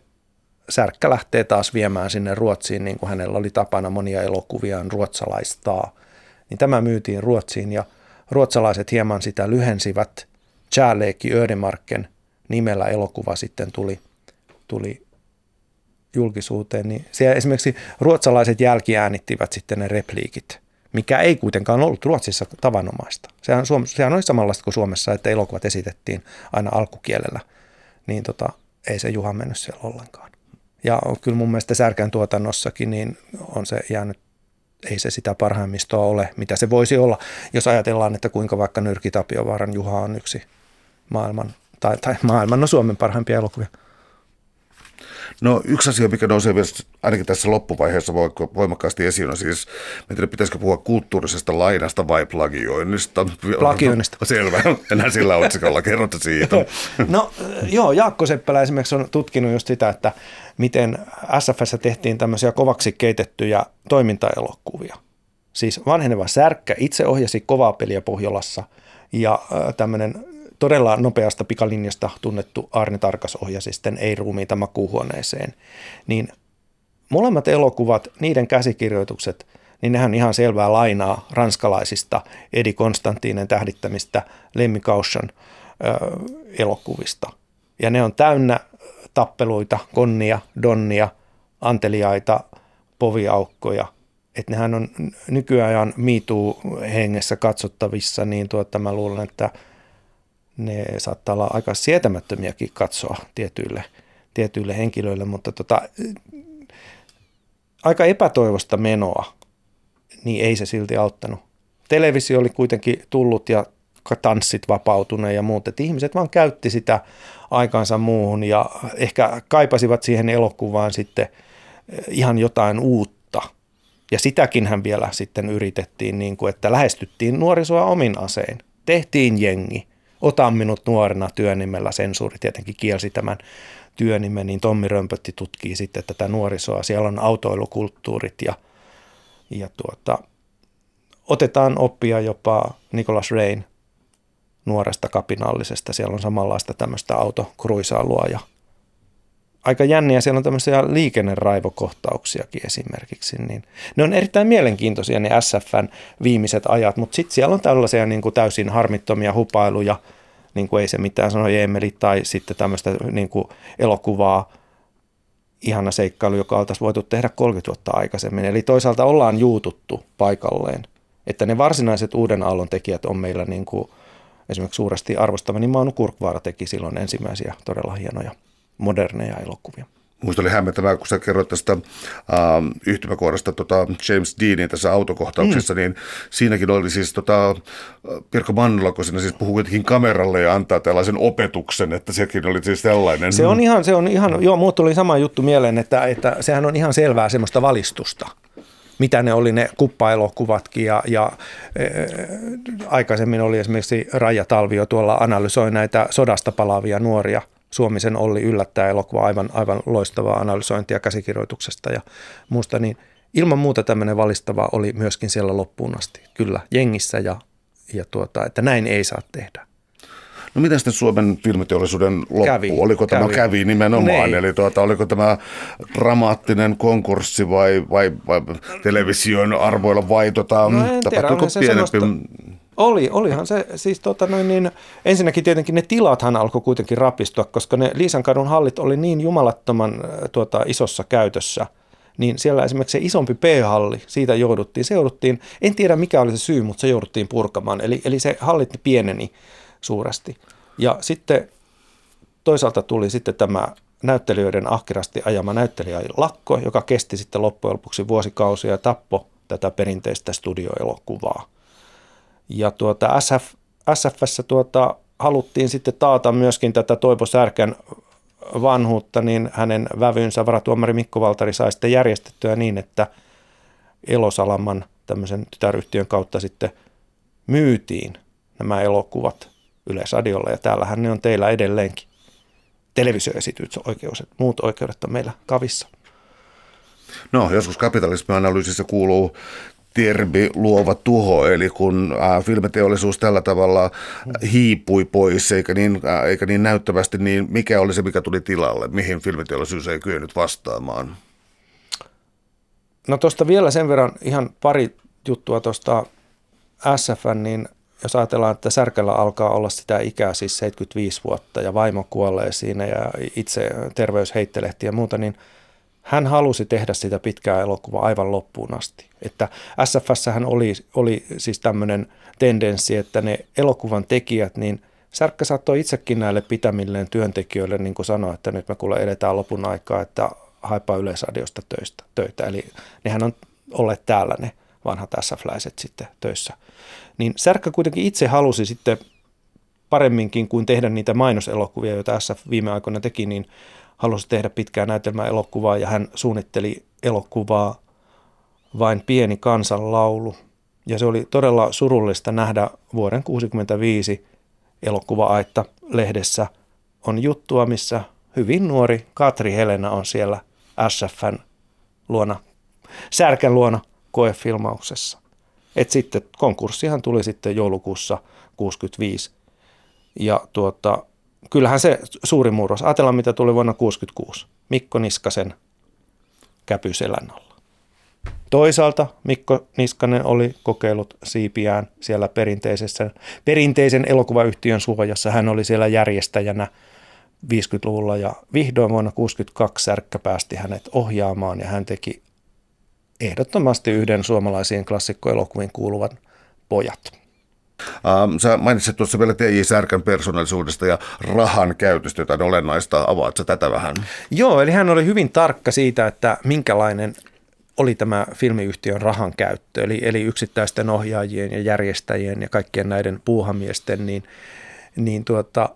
Särkkä lähtee taas viemään sinne Ruotsiin, niin kuin hänellä oli tapana monia elokuviaan ruotsalaistaa. Niin tämä myytiin Ruotsiin ja ruotsalaiset hieman sitä lyhensivät. Charleki Ödemarken nimellä elokuva sitten tuli, tuli julkisuuteen. Niin siellä esimerkiksi ruotsalaiset jälkiäänittivät sitten ne repliikit, mikä ei kuitenkaan ollut Ruotsissa tavanomaista. Sehän, Suom- sehän oli samanlaista kuin Suomessa, että elokuvat esitettiin aina alkukielellä. Niin tota, ei se Juha mennyt siellä ollenkaan. Ja kyllä mun mielestä Särkän tuotannossakin niin on se jäänyt, ei se sitä parhaimmistoa ole, mitä se voisi olla, jos ajatellaan, että kuinka vaikka Nyrki Tapiovaaran Juha on yksi maailman, tai, tai maailman, no Suomen parhaimpia elokuvia. No yksi asia, mikä nousee vielä ainakin tässä loppuvaiheessa voimakkaasti esiin, on siis, miten pitäisikö puhua kulttuurisesta lainasta vai plagioinnista? Plagioinnista. *laughs* Selvä, enää sillä otsikolla, kerrotte siitä. *laughs* No joo, Jaakko Seppälä esimerkiksi on tutkinut just sitä, että miten SFS tehtiin tämmöisiä kovaksi keitettyjä toimintaelokuvia. Siis vanheneva Särkkä itse ohjasi kovaa peliä Pohjolassa ja tämmöinen todella nopeasta pikalinjasta tunnettu Arne Tarkas ohjasi sitten Ei ruumiita makuuhuoneeseen, niin molemmat elokuvat, niiden käsikirjoitukset, niin nehän ihan selvää lainaa ranskalaisista Edi Konstantinen tähdittämistä Lemmi Kaushan elokuvista. Ja ne on täynnä tappeluita, konnia, donnia, anteliaita, poviaukkoja. Että nehän on nykyajan miituu hengessä katsottavissa, niin tuota, mä luulen, että – ne saattaa olla aika sietämättömiäkin katsoa tietyille, tietyille henkilöille, mutta tota, aika epätoivosta menoa, niin ei se silti auttanut. Televisio oli kuitenkin tullut ja tanssit vapautuneen ja muut, että ihmiset vaan käytti sitä aikansa muuhun ja ehkä kaipasivat siihen elokuvaan sitten eh, ihan jotain uutta. Ja sitäkin hän vielä sitten yritettiin, niin kuin, että lähestyttiin nuorisoa omin asein. Tehtiin jengi, Ota minut nuorena työnimellä, sensuuri tietenkin kielsi tämän työnimen, niin Tommi Römpötti tutkii sitten tätä nuorisoa. Siellä on autoilukulttuurit ja, ja tuota, otetaan oppia jopa Nicholas Rain nuoresta kapinallisesta. Siellä on samanlaista tämmöistä autokruisailua ja aika jänniä. Siellä on tämmöisiä liikenneraivokohtauksiakin esimerkiksi. Niin ne on erittäin mielenkiintoisia ne SFN viimeiset ajat, mutta sitten siellä on tällaisia niin kuin täysin harmittomia hupailuja, niin kuin ei se mitään sano Jeemeli, tai sitten tämmöistä niin kuin elokuvaa, ihana seikkailu, joka oltaisiin voitu tehdä 30 vuotta aikaisemmin. Eli toisaalta ollaan juututtu paikalleen, että ne varsinaiset uuden aallon tekijät on meillä niin kuin esimerkiksi suuresti arvostamani Maanu Kurkvaara teki silloin ensimmäisiä todella hienoja moderneja elokuvia. Minusta oli hämmentävää, kun sä kerroit tästä äh, yhtymäkohdasta tota James Deanin tässä autokohtauksessa, mm. niin siinäkin oli siis tota, Pirkko Mannula, kun siinä siis puhuu kuitenkin kameralle ja antaa tällaisen opetuksen, että sekin oli siis sellainen. Se on ihan, se on ihan joo, muut tuli sama juttu mieleen, että, että sehän on ihan selvää semmoista valistusta mitä ne oli ne kuppaelokuvatkin ja, ja e, aikaisemmin oli esimerkiksi Raija Talvio tuolla analysoi näitä sodasta palaavia nuoria – Suomisen Olli yllättää elokuva, aivan, aivan loistavaa analysointia käsikirjoituksesta ja muusta, niin ilman muuta tämmöinen valistava oli myöskin siellä loppuun asti, kyllä, jengissä ja, ja tuota, että näin ei saa tehdä. No mitä sitten Suomen filmiteollisuuden loppu? Kävi, oliko kävi. tämä kävi nimenomaan? Nein. Eli tuota, oliko tämä dramaattinen konkurssi vai, vai, vai television arvoilla vai tota, no tapahtuiko pienempi? Oli, olihan se, siis tota noin niin, ensinnäkin tietenkin ne tilathan alkoi kuitenkin rapistua, koska ne Liisankadun hallit oli niin jumalattoman tuota, isossa käytössä, niin siellä esimerkiksi se isompi P-halli, siitä jouduttiin, se jouduttiin, en tiedä mikä oli se syy, mutta se jouduttiin purkamaan, eli, eli se hallit pieneni suuresti. Ja sitten toisaalta tuli sitten tämä näyttelijöiden ahkerasti ajama näyttelijäin lakko, joka kesti sitten loppujen lopuksi vuosikausia ja tappo tätä perinteistä studioelokuvaa. Ja tuota SF, SFssä tuota, haluttiin sitten taata myöskin tätä Toivo Särkän vanhuutta, niin hänen vävynsä varatuomari Mikko Valtari sai sitten järjestettyä niin, että Elosalaman tämmöisen tytäryhtiön kautta sitten myytiin nämä elokuvat Yleisradiolle ja täällähän ne on teillä edelleenkin. Televisioesitykset, muut oikeudet on meillä kavissa. No, joskus kapitalismianalyysissä kuuluu termi luova tuho, eli kun filmiteollisuus tällä tavalla hiipui pois, eikä niin, eikä niin näyttävästi, niin mikä oli se, mikä tuli tilalle, mihin filmiteollisuus ei kyennyt vastaamaan? No tuosta vielä sen verran ihan pari juttua tuosta SFN, niin jos ajatellaan, että Särkällä alkaa olla sitä ikää, siis 75 vuotta, ja vaimo kuolee siinä ja itse terveys heittelehti ja muuta, niin – hän halusi tehdä sitä pitkää elokuvaa aivan loppuun asti. Että SFS oli, oli siis tämmöinen tendenssi, että ne elokuvan tekijät, niin Särkkä saattoi itsekin näille pitämilleen työntekijöille niin kuin sanoa, että nyt me kuule eletään lopun aikaa, että haipaa Yleisradiosta töistä, töitä. Eli nehän on olleet täällä ne vanhat SF-läiset sitten töissä. Niin Särkkä kuitenkin itse halusi sitten paremminkin kuin tehdä niitä mainoselokuvia, joita SF viime aikoina teki, niin halusi tehdä pitkää näytelmäelokuvaa ja hän suunnitteli elokuvaa Vain pieni kansanlaulu. Ja se oli todella surullista nähdä vuoden 1965 elokuva-aitta lehdessä on juttua, missä hyvin nuori Katri Helena on siellä SFn luona, Särkän luona koefilmauksessa. Et sitten konkurssihan tuli sitten joulukuussa 65. Ja tuota, kyllähän se suuri murros. Ajatellaan, mitä tuli vuonna 66. Mikko Niskasen käpyselän alla. Toisaalta Mikko Niskanen oli kokeillut siipiään siellä perinteisessä, perinteisen elokuvayhtiön suojassa. Hän oli siellä järjestäjänä 50-luvulla ja vihdoin vuonna 62 Särkkä päästi hänet ohjaamaan ja hän teki ehdottomasti yhden suomalaisiin klassikkoelokuviin kuuluvan Pojat. Ähm, sä mainitsit tuossa vielä T.J. Särkän persoonallisuudesta ja rahan käytöstä, jotain olennaista. Avaatko tätä vähän? Joo, eli hän oli hyvin tarkka siitä, että minkälainen oli tämä filmiyhtiön rahan käyttö, eli, eli yksittäisten ohjaajien ja järjestäjien ja kaikkien näiden puuhamiesten, niin, niin tuota,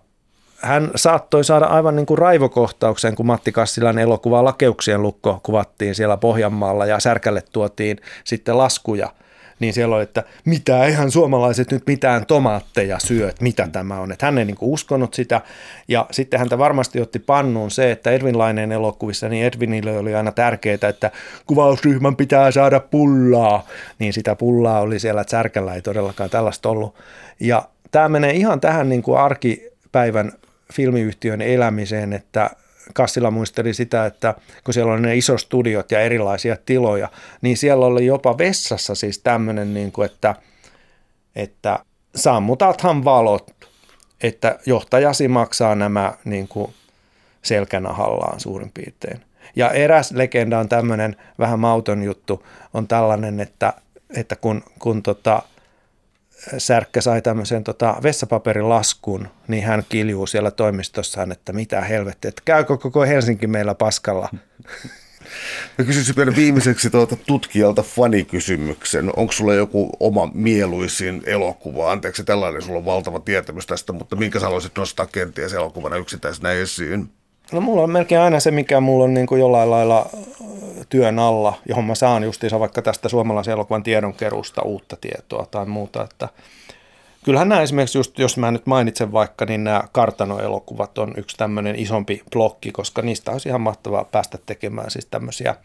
hän saattoi saada aivan niin kuin raivokohtauksen, kun Matti Kassilan elokuva Lakeuksien lukko kuvattiin siellä Pohjanmaalla ja Särkälle tuotiin sitten laskuja – niin siellä oli, että mitä, eihän suomalaiset nyt mitään tomaatteja syö, että mitä tämä on. Että hän ei niin kuin uskonut sitä. Ja sitten häntä varmasti otti pannuun se, että Edvin Laineen elokuvissa, niin Edvinille oli aina tärkeää, että kuvausryhmän pitää saada pullaa. Niin sitä pullaa oli siellä, että Särkällä ei todellakaan tällaista ollut. Ja tämä menee ihan tähän niin kuin arkipäivän filmiyhtiön elämiseen, että Kassila muisteli sitä, että kun siellä oli ne isot studiot ja erilaisia tiloja, niin siellä oli jopa vessassa siis tämmöinen, niin kuin, että, että sammutathan valot, että johtajasi maksaa nämä niin kuin selkänahallaan suurin piirtein. Ja eräs legenda on tämmöinen vähän mauton juttu, on tällainen, että, että kun, kun tota, Särkkä sai tämmöisen tota, vessapaperin laskun, niin hän kiljuu siellä toimistossaan, että mitä helvettiä, että käykö koko Helsinki meillä paskalla. *laughs* Mä kysyisin vielä viimeiseksi tuota tutkijalta fanikysymyksen. Onko sulla joku oma mieluisin elokuva? Anteeksi, tällainen sulla on valtava tietämys tästä, mutta minkä sä haluaisit nostaa kenties elokuvana yksittäisenä esiin? No mulla on melkein aina se, mikä mulla on niin kuin jollain lailla työn alla, johon mä saan justiinsa vaikka tästä suomalaisen elokuvan tiedonkerusta uutta tietoa tai muuta, että Kyllähän nämä esimerkiksi, just, jos mä nyt mainitsen vaikka, niin nämä kartanoelokuvat on yksi tämmöinen isompi blokki, koska niistä olisi ihan mahtavaa päästä tekemään siis tämmöisiä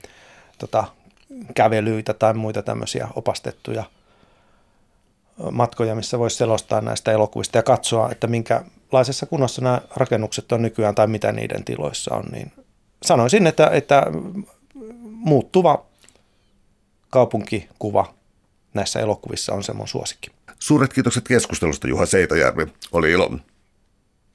tota, kävelyitä tai muita tämmöisiä opastettuja matkoja, missä voisi selostaa näistä elokuvista ja katsoa, että minkälaisessa kunnossa nämä rakennukset on nykyään tai mitä niiden tiloissa on, niin sanoisin, että, että muuttuva kaupunkikuva näissä elokuvissa on se mun suosikki. Suuret kiitokset keskustelusta Juha Seitojärvi. Oli ilo.